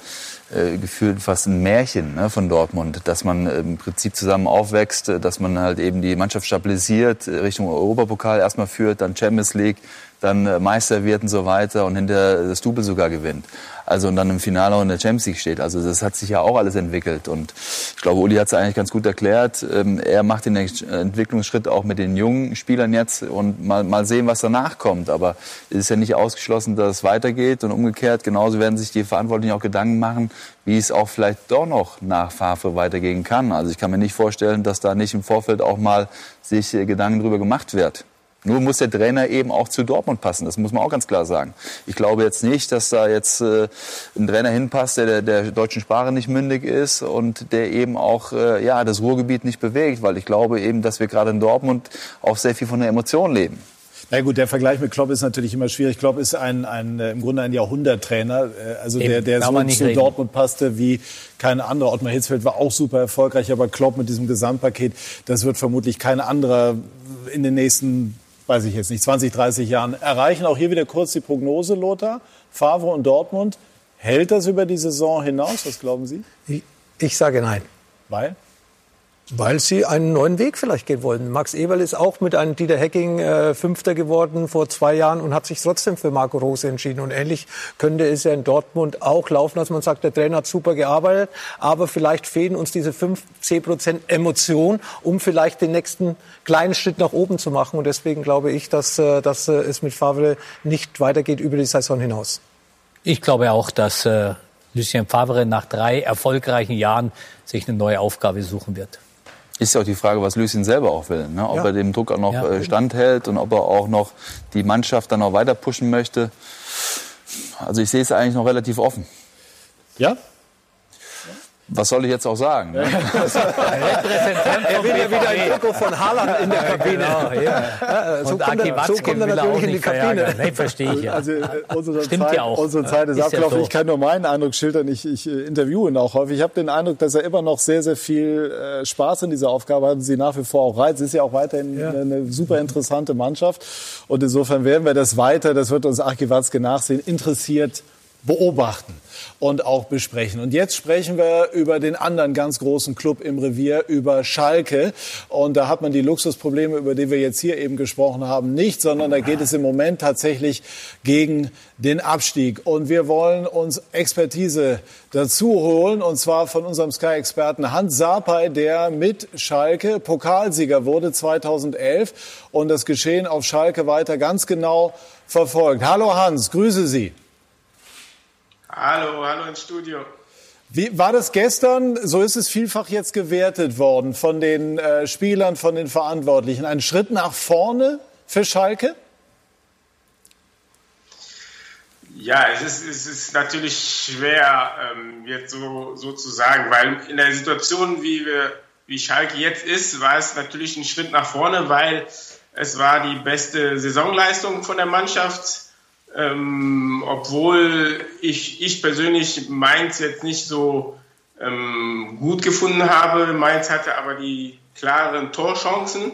S2: äh, gefühlt fast ein Märchen ne, von Dortmund, dass man äh, im Prinzip zusammen aufwächst, äh, dass man halt eben die Mannschaft stabilisiert, äh, Richtung Europapokal erstmal führt, dann Champions League, dann äh, Meister wird und so weiter und hinter das Double sogar gewinnt. Also und dann im Finale auch in der Champions League steht. Also das hat sich ja auch alles entwickelt und ich glaube, Uli hat es eigentlich ganz gut erklärt. Ähm, er macht den Ex- Entwicklungsschritt auch mit den jungen Spielern jetzt und mal, mal sehen, was danach kommt. Aber es ist ja nicht ausgeschlossen, dass es weitergeht und umgekehrt. Genauso werden sich die Verantwortlichen auch Gedanken machen, wie es auch vielleicht doch noch nach Favre weitergehen kann. Also ich kann mir nicht vorstellen, dass da nicht im Vorfeld auch mal sich äh, Gedanken drüber gemacht wird. Nur muss der Trainer eben auch zu Dortmund passen. Das muss man auch ganz klar sagen. Ich glaube jetzt nicht, dass da jetzt äh, ein Trainer hinpasst, der, der der deutschen Sprache nicht mündig ist und der eben auch äh, ja, das Ruhrgebiet nicht bewegt. Weil ich glaube eben, dass wir gerade in Dortmund auch sehr viel von der Emotion leben.
S1: Na gut, der Vergleich mit Klopp ist natürlich immer schwierig. Klopp ist ein, ein äh, im Grunde ein Jahrhunderttrainer, äh, also
S4: Eben,
S1: der, der so
S4: nicht
S1: zu
S4: reden.
S1: Dortmund passte wie kein anderer. Ottmar Hitzfeld war auch super erfolgreich, aber Klopp mit diesem Gesamtpaket, das wird vermutlich kein anderer in den nächsten, weiß ich jetzt nicht, 20, 30 Jahren erreichen. Auch hier wieder kurz die Prognose, Lothar. Favre und Dortmund. Hält das über die Saison hinaus? Was glauben Sie?
S3: Ich, ich sage nein.
S1: Weil?
S3: Weil sie einen neuen Weg vielleicht gehen wollen. Max Eberl ist auch mit einem Dieter Hecking äh, Fünfter geworden vor zwei Jahren und hat sich trotzdem für Marco Rose entschieden. Und ähnlich könnte es ja in Dortmund auch laufen, dass man sagt, der Trainer hat super gearbeitet, aber vielleicht fehlen uns diese 5, 10 Prozent Emotion, um vielleicht den nächsten kleinen Schritt nach oben zu machen. Und deswegen glaube ich, dass, äh, dass äh, es mit Favre nicht weitergeht über die Saison hinaus.
S4: Ich glaube auch, dass äh, Lucien Favre nach drei erfolgreichen Jahren sich eine neue Aufgabe suchen wird.
S2: Ist ja auch die Frage, was Lucien selber auch will. Ne? Ob
S3: Ja.
S2: er dem Druck auch noch
S4: Ja.
S2: äh, standhält und ob er auch noch die Mannschaft dann auch weiter pushen möchte. Also ich sehe es eigentlich noch relativ offen.
S1: Ja?
S2: Was soll ich jetzt auch sagen? Ne? *laughs*
S3: Er will ja wieder ein Trikot von Haaland in der Kabine. Ja, so
S4: Und
S3: kommt
S4: Aki
S3: er, so kommt er
S4: will er auch
S3: natürlich in die
S4: nicht
S3: Kabine.
S4: Nee, verstehe ich ja.
S1: Also äh, unsere,
S4: Stimmt
S1: Zeit,
S4: ja auch.
S1: unsere Zeit ist,
S4: Ist ja
S1: abgelaufen.
S4: so.
S1: Ich kann nur meinen Eindruck schildern. Ich, ich äh, interviewe ihn auch häufig. Ich habe den Eindruck, dass er immer noch sehr, sehr viel äh, Spaß in dieser Aufgabe hat und sie nach wie vor auch reizt. Es ist ja auch weiterhin eine, eine super interessante Mannschaft. Und insofern werden wir das weiter, das wird uns Arki Watzke nachsehen, interessiert beobachten und auch besprechen. Und jetzt sprechen wir über den anderen ganz großen Club im Revier, über Schalke. Und da hat man die Luxusprobleme, über die wir jetzt hier eben gesprochen haben, nicht, sondern da geht es im Moment tatsächlich gegen den Abstieg. Und wir wollen uns Expertise dazu holen, und zwar von unserem Sky-Experten Hans Sapai, der mit Schalke Pokalsieger wurde 2011 und das Geschehen auf Schalke weiter ganz genau verfolgt. Hallo Hans, grüße Sie.
S11: Hallo, hallo ins Studio.
S1: Wie war das gestern? So ist es vielfach jetzt gewertet worden von den äh, Spielern, von den Verantwortlichen. Ein Schritt nach vorne für Schalke?
S11: Ja, es ist, es ist natürlich schwer, ähm, jetzt so, so zu sagen, weil in der Situation, wie, wir, wie Schalke jetzt ist, war es natürlich ein Schritt nach vorne, weil es war die beste Saisonleistung von der Mannschaft. Ähm, obwohl ich, ich persönlich Mainz jetzt nicht so ähm, gut gefunden habe. Mainz hatte aber die klaren Torchancen.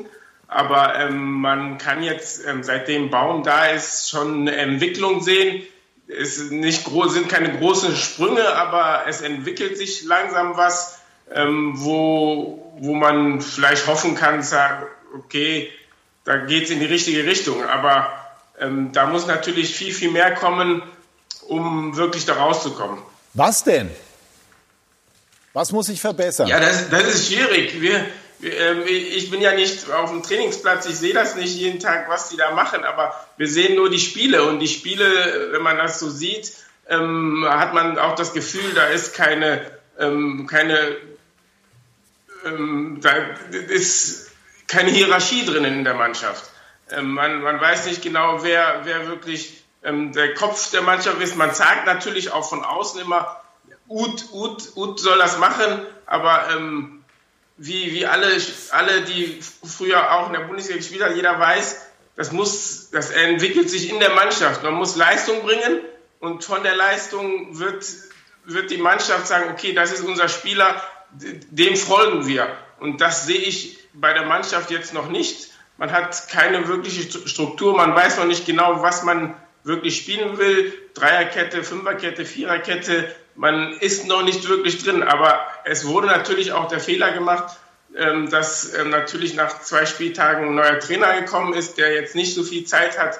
S11: Aber ähm, man kann jetzt, ähm, seitdem Baum da ist, schon eine Entwicklung sehen. Es nicht groß, sind keine großen Sprünge, aber es entwickelt sich langsam was, ähm, wo, wo man vielleicht hoffen kann, sagen, okay, da geht es in die richtige Richtung. Aber ähm, da muss natürlich viel, viel mehr kommen, um wirklich da rauszukommen.
S1: Was denn? Was muss ich verbessern?
S11: Ja, das, das ist schwierig. Wir, wir, ähm, ich bin ja nicht auf dem Trainingsplatz, ich sehe das nicht jeden Tag, was die da machen, aber wir sehen nur die Spiele und die Spiele, wenn man das so sieht, ähm, hat man auch das Gefühl, da ist keine, ähm, keine, ähm, da ist keine Hierarchie drin in der Mannschaft. Ähm, man, man weiß nicht genau, wer, wer wirklich ähm, der Kopf der Mannschaft ist. Man sagt natürlich auch von außen immer, Ut, Ut, Ut soll das machen, aber ähm, wie, wie alle, alle, die früher auch in der Bundesliga gespielt haben, jeder weiß, das muss, das entwickelt sich in der Mannschaft. Man muss Leistung bringen und von der Leistung wird, wird die Mannschaft sagen, okay, das ist unser Spieler, dem folgen wir. Und das sehe ich bei der Mannschaft jetzt noch nicht. Man hat keine wirkliche Struktur, man weiß noch nicht genau, was man wirklich spielen will. Dreierkette, Fünferkette, Viererkette, man ist noch nicht wirklich drin. Aber es wurde natürlich auch der Fehler gemacht, ähm, dass ähm, natürlich nach zwei Spieltagen ein neuer Trainer gekommen ist, der jetzt nicht so viel Zeit hat,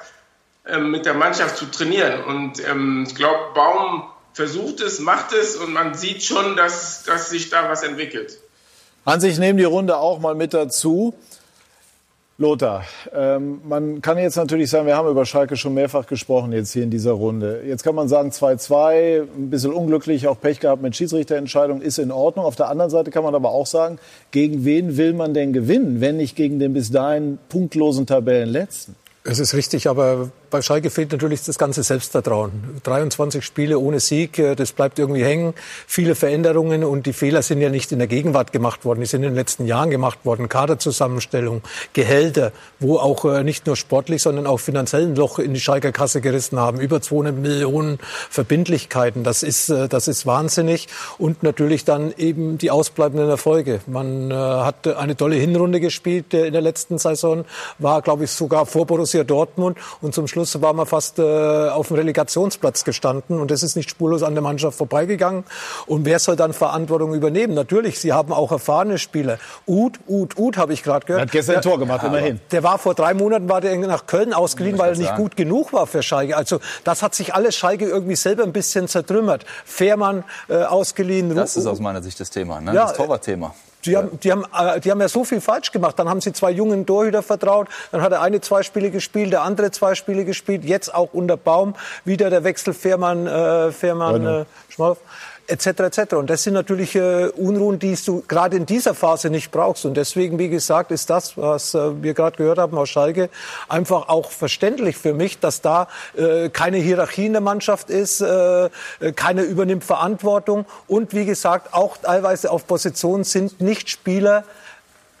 S11: ähm, mit der Mannschaft zu trainieren. Und ich glaube, Baum versucht es, macht es und man sieht schon, dass, dass sich da was entwickelt.
S1: Hans, ich nehme die Runde auch mal mit dazu. Lothar, ähm, man kann jetzt natürlich sagen, wir haben über Schalke schon mehrfach gesprochen jetzt hier in dieser Runde. Jetzt kann man sagen 2-2, ein bisschen unglücklich, auch Pech gehabt mit Schiedsrichterentscheidung, ist in Ordnung. Auf der anderen Seite kann man aber auch sagen, gegen wen will man denn gewinnen, wenn nicht gegen den bis dahin punktlosen Tabellenletzten?
S3: Es ist richtig, aber bei Schalke fehlt natürlich das ganze Selbstvertrauen. 23 Spiele ohne Sieg, äh, das bleibt irgendwie hängen. Viele Veränderungen und die Fehler sind ja nicht in der Gegenwart gemacht worden, die sind in den letzten Jahren gemacht worden. Kaderzusammenstellung, Gehälter, wo auch äh, nicht nur sportlich, sondern auch finanziell ein Loch in die Schalker Kasse gerissen haben. Über 200 Millionen Verbindlichkeiten, das ist, äh, das ist wahnsinnig. Und natürlich dann eben die ausbleibenden Erfolge. Man hat eine tolle Hinrunde gespielt in der letzten Saison, war, glaube ich, sogar vor Borussia Dortmund und zum Schluss Schluss war man fast äh, auf dem Relegationsplatz gestanden und das ist nicht spurlos an der Mannschaft vorbeigegangen. Und wer soll dann Verantwortung übernehmen? Natürlich, sie haben auch erfahrene Spieler. Uth, Uth, Uth habe ich gerade gehört.
S1: Er hat gestern ein Tor gemacht,
S3: ja,
S1: immerhin.
S3: Der war vor drei Monaten war der nach Köln ausgeliehen, weil er nicht sagen. gut genug war für Schalke. Also das hat sich alles Schalke irgendwie selber ein bisschen zertrümmert. Fährmann äh, ausgeliehen.
S2: Das ist aus meiner Sicht das Thema, ne? Ja, das Torwartthema.
S3: Die haben, die, haben, äh, die haben ja so viel falsch gemacht. Dann haben sie zwei jungen Torhüter vertraut. Dann hat der eine zwei Spiele gespielt, der andere zwei Spiele gespielt. Jetzt auch unter Baum wieder der Wechsel Fährmann, äh, Fährmann, äh, Schmolf etc. etc. Und das sind natürlich äh, Unruhen, die du gerade in dieser Phase nicht brauchst. Und deswegen, wie gesagt, ist das, was äh, wir gerade gehört haben aus Schalke, einfach auch verständlich für mich, dass da äh, keine Hierarchie in der Mannschaft ist, äh, keine übernimmt Verantwortung und wie gesagt auch teilweise auf Positionen sind nicht Spieler,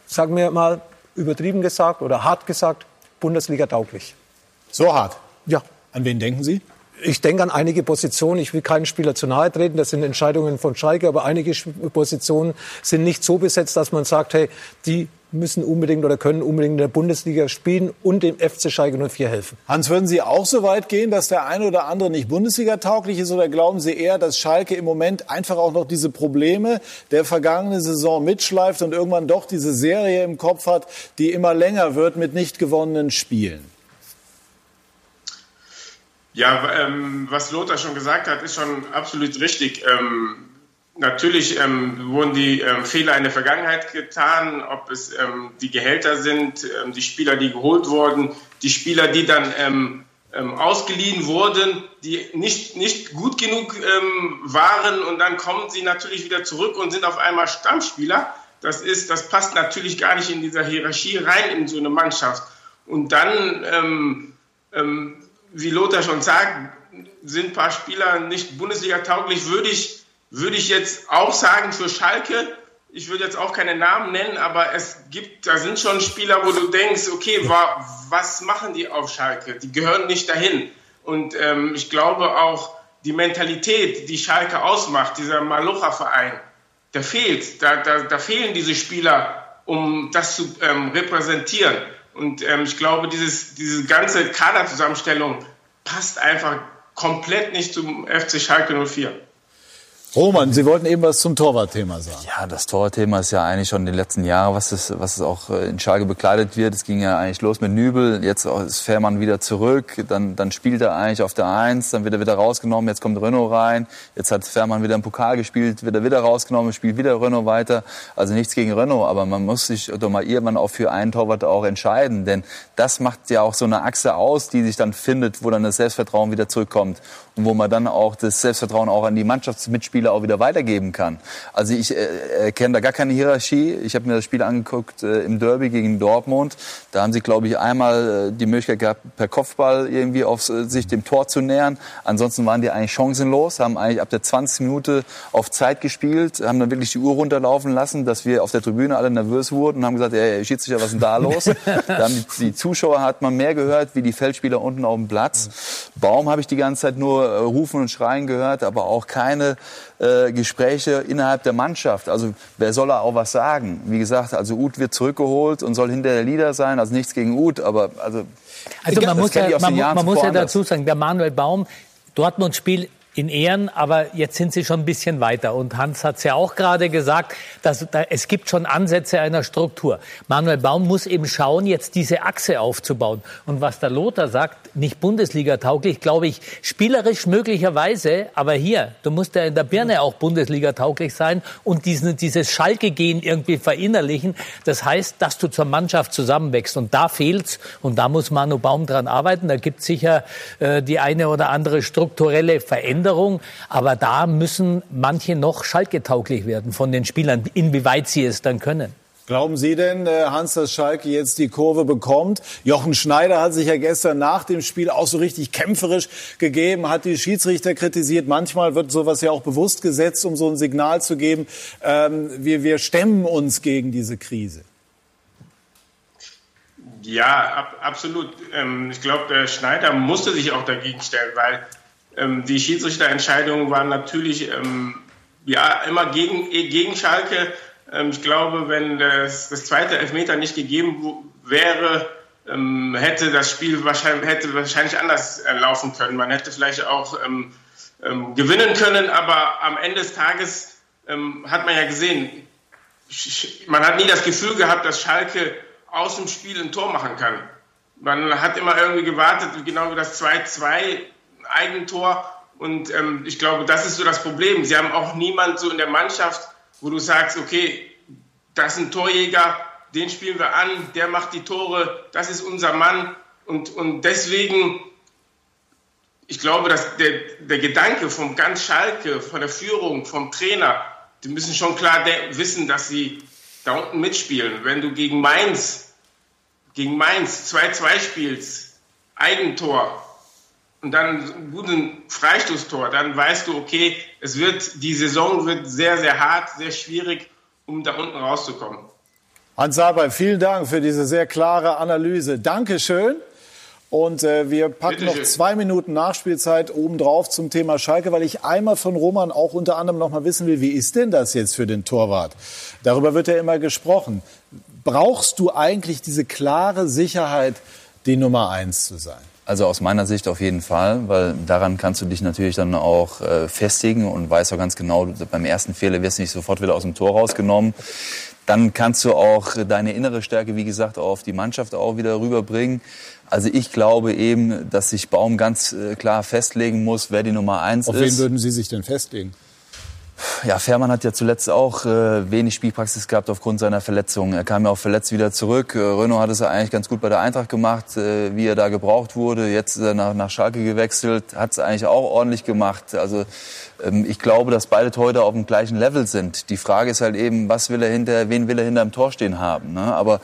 S3: sagen wir mal übertrieben gesagt oder hart gesagt, Bundesliga tauglich.
S1: So hart?
S3: Ja.
S1: An wen denken Sie?
S3: Ich denke an einige Positionen, ich will keinen Spieler zu nahe treten, das sind Entscheidungen von Schalke, aber einige Positionen sind nicht so besetzt, dass man sagt, hey, die müssen unbedingt oder können unbedingt in der Bundesliga spielen und dem FC Schalke 04 helfen.
S1: Hans, würden Sie auch so weit gehen, dass der eine oder andere nicht Bundesliga tauglich ist oder glauben Sie eher, dass Schalke im Moment einfach auch noch diese Probleme der vergangenen Saison mitschleift und irgendwann doch diese Serie im Kopf hat, die immer länger wird mit nicht gewonnenen Spielen?
S11: Ja, ähm, was Lothar schon gesagt hat, ist schon absolut richtig. Ähm, natürlich ähm, wurden die ähm, Fehler in der Vergangenheit getan, ob es ähm, die Gehälter sind, ähm, die Spieler, die geholt wurden, die Spieler, die dann ausgeliehen wurden, die nicht, nicht gut genug waren und dann kommen sie natürlich wieder zurück und sind auf einmal Stammspieler. Das ist, das passt natürlich gar nicht in dieser Hierarchie rein in so eine Mannschaft. Und dann wie Lothar schon sagt, sind ein paar Spieler nicht Bundesliga-tauglich, würde ich, würde ich jetzt auch sagen für Schalke. Ich würde jetzt auch keine Namen nennen, aber es gibt, da sind schon Spieler, wo du denkst, okay, wa, was machen die auf Schalke? Die gehören nicht dahin. Und ähm, ich glaube auch, die Mentalität, die Schalke ausmacht, dieser Malocha-Verein, der fehlt. Da, da, da fehlen diese Spieler, um das zu ähm, repräsentieren. Und ähm, ich glaube, dieses, diese ganze Kaderzusammenstellung passt einfach komplett nicht zum FC Schalke 04.
S1: Roman, Sie wollten eben was zum Torwartthema sagen.
S2: Ja, das Torwartthema ist ja eigentlich schon in den letzten Jahren, was es, was es auch äh, in Schalke bekleidet wird. Es ging ja eigentlich los mit Nübel, jetzt ist Fährmann wieder zurück, dann, dann spielt er eigentlich auf der Eins, dann wird er wieder rausgenommen, jetzt kommt Renault rein, jetzt hat Fährmann wieder im Pokal gespielt, wird er wieder rausgenommen, spielt wieder Renault weiter. Also nichts gegen Renault, aber man muss sich doch mal irgendwann auch für einen Torwart auch entscheiden, denn das macht ja auch so eine Achse aus, die sich dann findet, wo dann das Selbstvertrauen wieder zurückkommt und wo man dann auch das Selbstvertrauen auch an die Mannschaftsmitspieler auch wieder weitergeben kann. Also ich äh, erkenne da gar keine Hierarchie. Ich habe mir das Spiel angeguckt äh, im Derby gegen Dortmund. Da haben sie, glaube ich, einmal äh, die Möglichkeit gehabt, per Kopfball irgendwie auf äh, sich dem Tor zu nähern. Ansonsten waren die eigentlich chancenlos, haben eigentlich ab der 20 Minute auf Zeit gespielt, haben dann wirklich die Uhr runterlaufen lassen, dass wir auf der Tribüne alle nervös wurden und haben gesagt, ey, Schiedsrichter, was ist denn da los? da haben die, die Zuschauer hat man mehr gehört, wie die Feldspieler unten auf dem Platz. Baum habe ich die ganze Zeit nur äh, rufen und schreien gehört, aber auch keine äh, Gespräche innerhalb der Mannschaft. Also wer soll da auch was sagen? Wie gesagt, also Uth wird zurückgeholt und soll hinter der Leader sein. Also nichts gegen Uth, aber also
S4: also man muss ja, man, man muss ja dazu sagen, der Manuel Baum, Dortmund-Spiel in Ehren, aber jetzt sind sie schon ein bisschen weiter. Und Hans hat es ja auch gerade gesagt, dass da, es gibt schon Ansätze einer Struktur. Manuel Baum muss eben schauen, jetzt diese Achse aufzubauen. Und was der Lothar sagt, nicht Bundesliga-tauglich, glaube ich, spielerisch möglicherweise, aber hier, du musst ja in der Birne auch Bundesliga-tauglich sein und diesen, dieses Schalke-Gehen irgendwie verinnerlichen. Das heißt, dass du zur Mannschaft zusammenwächst. Und da fehlt's. Und da muss Manu Baum dran arbeiten. Da gibt's sicher äh, die eine oder andere strukturelle Veränderung. Veränderung. Aber da müssen manche noch schaltgetauglich werden von den Spielern, inwieweit sie es dann können.
S1: Glauben Sie denn, äh, Hans, dass Schalke jetzt die Kurve bekommt? Jochen Schneider hat sich ja gestern nach dem Spiel auch so richtig kämpferisch gegeben, hat die Schiedsrichter kritisiert. Manchmal wird sowas ja auch bewusst gesetzt, um so ein Signal zu geben, ähm, wir, wir stemmen uns gegen diese Krise.
S11: Ja, ab, absolut. Ähm, ich glaube, der Schneider musste sich auch dagegen stellen, weil ähm, die Schiedsrichterentscheidungen waren natürlich ähm, ja, immer gegen, gegen Schalke. Ähm, ich glaube, wenn das, das zweite Elfmeter nicht gegeben wäre, ähm, hätte das Spiel wahrscheinlich, hätte wahrscheinlich anders äh, laufen können. Man hätte vielleicht auch ähm, ähm, gewinnen können, aber am Ende des Tages hat man ja gesehen, man hat nie das Gefühl gehabt, dass Schalke aus dem Spiel ein Tor machen kann. Man hat immer irgendwie gewartet, genau wie das 2-2 Eigentor. Und ähm, ich glaube, das ist so das Problem. Sie haben auch niemand so in der Mannschaft, wo du sagst, okay, das ist ein Torjäger, den spielen wir an, der macht die Tore, das ist unser Mann. Und, und deswegen, ich glaube, dass der, der Gedanke vom ganz Schalke, von der Führung, vom Trainer, die müssen schon klar wissen, dass sie da unten mitspielen. Wenn du gegen Mainz, gegen Mainz 2-2 spielst, Eigentor, und dann ein guten Freistoßtor, dann weißt du, okay, es wird, die Saison wird sehr, sehr hart, sehr schwierig, um da unten rauszukommen.
S1: Hans Saber, vielen Dank für diese sehr klare Analyse. Dankeschön. Und äh, wir packen noch zwei Minuten Nachspielzeit obendrauf zum Thema Schalke, weil ich einmal von Roman auch unter anderem noch mal wissen will, wie ist denn das jetzt für den Torwart? Darüber wird ja immer gesprochen. Brauchst du eigentlich diese klare Sicherheit, die Nummer eins zu sein?
S2: Also aus meiner Sicht auf jeden Fall, weil daran kannst du dich natürlich dann auch äh, festigen und weißt auch ganz genau, beim ersten Fehler wirst du nicht sofort wieder aus dem Tor rausgenommen. Dann kannst du auch deine innere Stärke, wie gesagt, auf die Mannschaft auch wieder rüberbringen. Also ich glaube eben, dass sich Baum ganz äh, klar festlegen muss, wer die Nummer eins
S1: auf
S2: ist.
S1: Auf wen würden Sie sich denn festlegen?
S2: Ja, Fährmann hat ja zuletzt auch äh, wenig Spielpraxis gehabt aufgrund seiner Verletzung. Er kam ja auch verletzt wieder zurück. Äh, Renault hat es ja eigentlich ganz gut bei der Eintracht gemacht, äh, wie er da gebraucht wurde. Jetzt äh, nach, nach Schalke gewechselt, hat es eigentlich auch ordentlich gemacht. Also ich glaube, dass beide heute auf dem gleichen Level sind. Die Frage ist halt eben, was will er hinter, wen will er hinter dem Tor stehen haben. Ne? Aber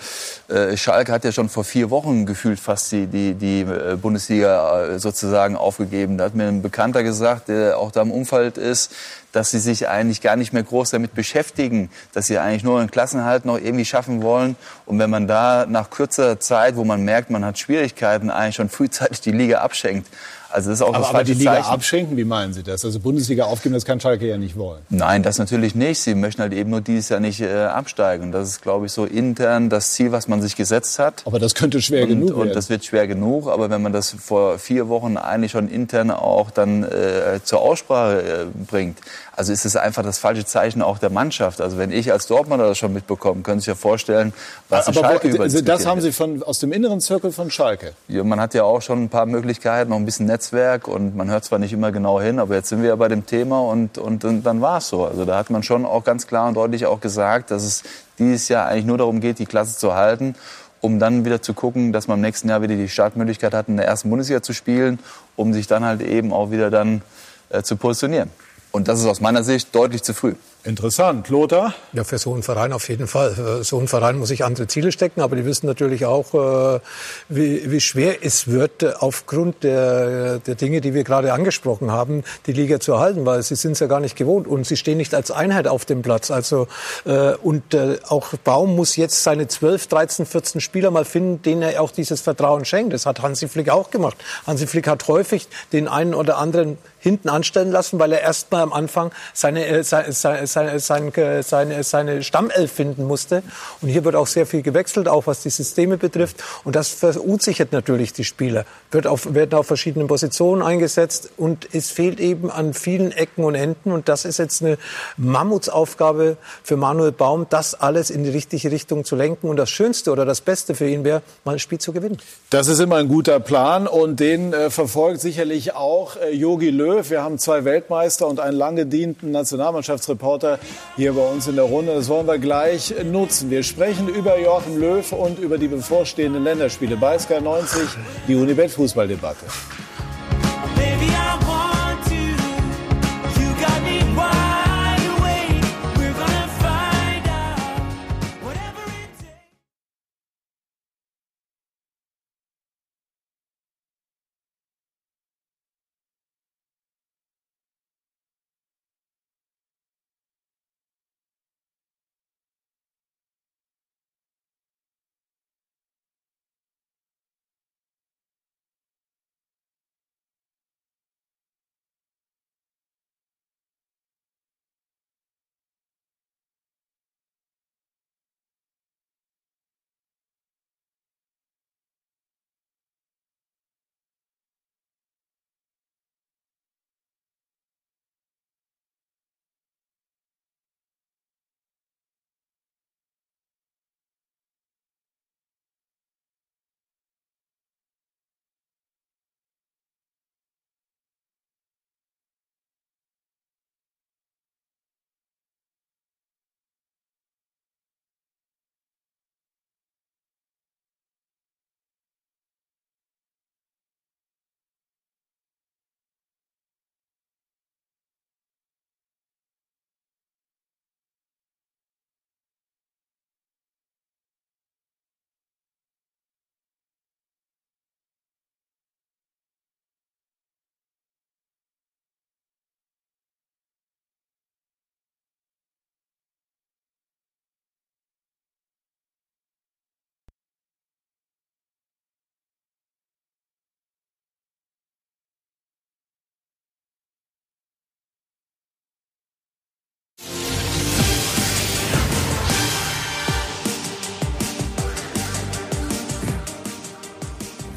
S2: äh, Schalke hat ja schon vor vier Wochen gefühlt fast die, die, die äh, Bundesliga äh, sozusagen aufgegeben. Da hat mir ein Bekannter gesagt, der auch da im Umfeld ist, dass sie sich eigentlich gar nicht mehr groß damit beschäftigen, dass sie eigentlich nur einen Klassenhalt noch irgendwie schaffen wollen. Und wenn man da nach kürzer Zeit, wo man merkt, man hat Schwierigkeiten, eigentlich schon frühzeitig die Liga abschenkt, also das ist auch
S1: aber,
S2: das
S1: aber die Liga
S2: Zeichen.
S1: abschenken, wie meinen Sie das? Also Bundesliga aufgeben, das kann Schalke ja nicht wollen.
S2: Nein, das natürlich nicht. Sie möchten halt eben nur dieses Jahr nicht äh, absteigen. Und das ist, glaube ich, so intern das Ziel, was man sich gesetzt hat.
S1: Aber das könnte schwer
S2: und,
S1: genug werden.
S2: Und das wird schwer genug. Aber wenn man das vor vier Wochen eigentlich schon intern auch dann äh, zur Aussprache äh, bringt, also ist es einfach das falsche Zeichen auch der Mannschaft. Also wenn ich als Dortmunder das schon mitbekomme, können Sie sich ja vorstellen, was
S1: aber
S2: Schalke
S1: wo, also Das haben Sie von, aus dem inneren Zirkel von Schalke?
S2: Ja, man hat ja auch schon ein paar Möglichkeiten, noch ein bisschen Netzwerk und man hört zwar nicht immer genau hin, aber jetzt sind wir ja bei dem Thema und, und, und dann war es so. Also da hat man schon auch ganz klar und deutlich auch gesagt, dass es dieses Jahr eigentlich nur darum geht, die Klasse zu halten um dann wieder zu gucken, dass man im nächsten Jahr wieder die Startmöglichkeit hat, in der ersten Bundesliga zu spielen, um sich dann halt eben auch wieder dann äh, zu positionieren. Und das ist aus meiner Sicht deutlich zu früh.
S1: Interessant. Lothar?
S3: Ja, für so einen Verein auf jeden Fall. Für so ein Verein muss sich andere Ziele stecken, aber die wissen natürlich auch, äh, wie, wie schwer es wird, äh, aufgrund der, der Dinge, die wir gerade angesprochen haben, die Liga zu erhalten, weil sie sind es ja gar nicht gewohnt und sie stehen nicht als Einheit auf dem Platz. Also äh, und auch Baum muss jetzt seine 12, 13, 14 Spieler mal finden, denen er auch dieses Vertrauen schenkt. Das hat Hansi Flick auch gemacht. Hansi Flick hat häufig den einen oder anderen hinten anstellen lassen, weil er erst mal am Anfang seine, äh, seine, seine, seine, seine, seine Stammelf finden musste. Und hier wird auch sehr viel gewechselt, auch was die Systeme betrifft. Und das verunsichert natürlich die Spieler. Wird auf, werden auf verschiedenen Positionen eingesetzt und es fehlt eben an vielen Ecken und Enden. Und das ist jetzt eine Mammutsaufgabe für Manuel Baum, das alles in die richtige Richtung zu lenken. Und das Schönste oder das Beste für ihn wäre, mal ein Spiel zu gewinnen.
S1: Das ist immer ein guter Plan und den äh, verfolgt sicherlich auch Yogi äh, Löw. Wir haben zwei Weltmeister und einen lange gedienten Nationalmannschaftsreporter hier bei uns in der Runde. Das wollen wir gleich nutzen. Wir sprechen über Joachim Löw und über die bevorstehenden Länderspiele bei Sky 90, die Unibet Fußballdebatte.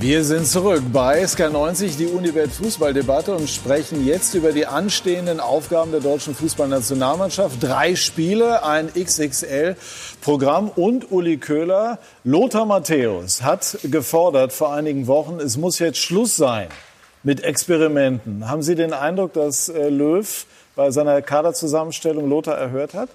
S1: Wir sind zurück bei SK90, die Unibet Fußballdebatte und sprechen jetzt über die anstehenden Aufgaben der deutschen Fußballnationalmannschaft. Drei Spiele, ein XXL-Programm und Uli Köhler. Lothar Matthäus hat gefordert vor einigen Wochen, es muss jetzt Schluss sein mit Experimenten. Haben Sie den Eindruck, dass äh, Löw bei seiner Kaderzusammenstellung Lothar erhört hat?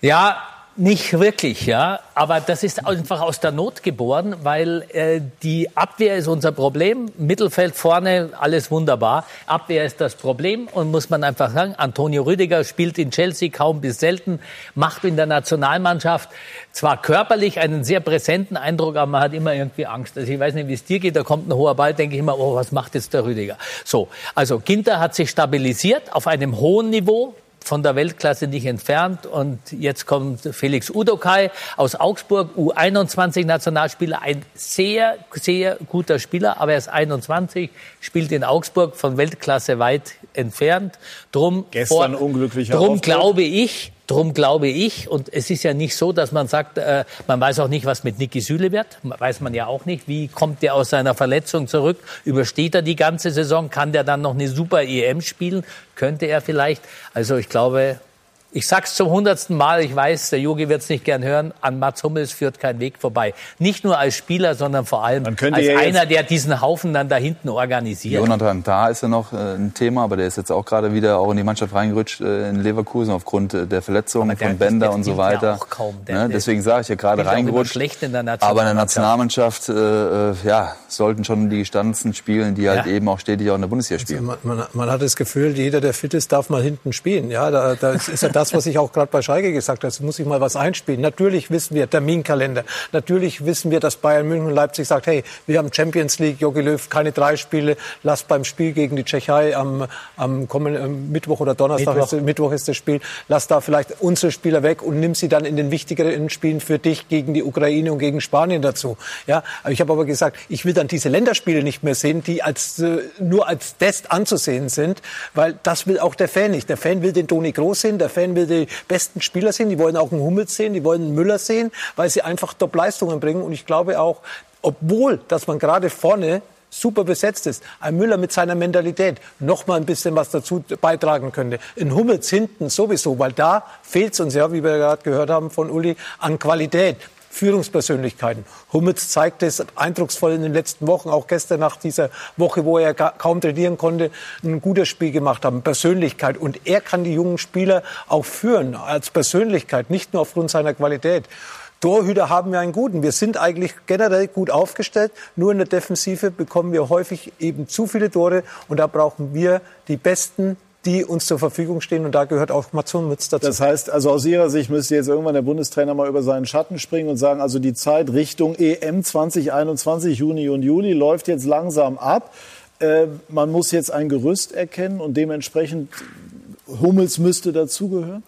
S4: Ja, nicht wirklich, ja. Aber das ist einfach aus der Not geboren, weil äh, die Abwehr ist unser Problem. Mittelfeld vorne, alles wunderbar. Abwehr ist das Problem und muss man einfach sagen, Antonio Rüdiger spielt in Chelsea kaum bis selten, macht in der Nationalmannschaft zwar körperlich einen sehr präsenten Eindruck, aber man hat immer irgendwie Angst. Also ich weiß nicht, wie es dir geht, da kommt ein hoher Ball, denke ich immer, oh, was macht jetzt der Rüdiger? So, also Ginter hat sich stabilisiert auf einem hohen Niveau, von der Weltklasse nicht entfernt. Und jetzt kommt Felix Udokai aus Augsburg, U21-Nationalspieler, ein sehr, sehr guter Spieler, aber er ist 21, spielt in Augsburg von Weltklasse weit entfernt. Drum,
S1: Gestern vor, unglücklicher
S4: Drum Auftritt. glaube ich, Drum glaube ich, und es ist ja nicht so, dass man sagt, äh, man weiß auch nicht, was mit Niki Süle wird. Weiß man ja auch nicht. Wie kommt der aus seiner Verletzung zurück? Übersteht er die ganze Saison? Kann der dann noch eine super EM spielen? Könnte er vielleicht? Also ich glaube, ich sag's zum hundertsten Mal, ich weiß, der Yogi wird's nicht gern hören, an Mats Hummels führt kein Weg vorbei. Nicht nur als Spieler, sondern vor allem als ja einer, der diesen Haufen dann da hinten organisiert.
S2: Jonathan da ist ja noch äh, ein Thema, aber der ist jetzt auch gerade wieder auch in die Mannschaft reingerutscht äh, in Leverkusen aufgrund äh, der Verletzungen von Bender und so weiter. Ja kaum, der, ne? Deswegen sage ich ja gerade reingerutscht.
S4: Schlecht in der
S2: aber in der Nationalmannschaft äh, ja, sollten schon die Gestanzen spielen, die halt ja. eben auch stetig auch in der Bundesliga spielen.
S3: Also man, man, man, hat das Gefühl, jeder, der fit ist, darf mal hinten spielen. Ja, da, da ist ja *laughs* das, was ich auch gerade bei Schalke gesagt habe. Muss ich mal was einspielen. Natürlich wissen wir Terminkalender. Natürlich wissen wir, dass Bayern München und Leipzig sagt, hey, wir haben Champions League, Jogi Löw, keine drei Spiele. Lasst beim Spiel gegen die Tschechei am, am kommenden Mittwoch oder Donnerstag, Mittwoch. Ist, Mittwoch ist das Spiel. Lass da vielleicht unsere Spieler weg und nimm sie dann in den wichtigeren Spielen für dich gegen die Ukraine und gegen Spanien dazu. Ja, ich habe aber gesagt, ich will dann diese Länderspiele nicht mehr sehen, die als, äh, nur als Test anzusehen sind, weil das will auch der Fan nicht. Der Fan will den Toni Groß sehen, der Fan will die besten Spieler sehen, die wollen auch einen Hummels sehen, die wollen einen Müller sehen, weil sie einfach Top-Leistungen bringen. Und ich glaube auch, obwohl, dass man gerade vorne super besetzt ist, ein Müller mit seiner Mentalität noch mal ein bisschen was dazu beitragen könnte. In Hummels hinten sowieso, weil da fehlt es uns ja, wie wir gerade gehört haben von Uli, an Qualität. Führungspersönlichkeiten. Hummels zeigt es eindrucksvoll in den letzten Wochen, auch gestern nach dieser Woche, wo er kaum trainieren konnte, ein gutes Spiel gemacht haben, Persönlichkeit. Und er kann die jungen Spieler auch führen als Persönlichkeit, nicht nur aufgrund seiner Qualität. Torhüter haben wir einen guten. Wir sind eigentlich generell gut aufgestellt. Nur in der Defensive bekommen wir häufig eben zu viele Tore. Und da brauchen wir die besten die uns zur Verfügung stehen. Und da gehört auch Mats Hummels dazu.
S1: Das heißt, also aus Ihrer Sicht müsste jetzt irgendwann der Bundestrainer mal über seinen Schatten springen und sagen, also die Zeit Richtung EM 2021, Juni und Juli, läuft jetzt langsam ab. Äh, man muss jetzt ein Gerüst erkennen und dementsprechend Hummels müsste dazugehören?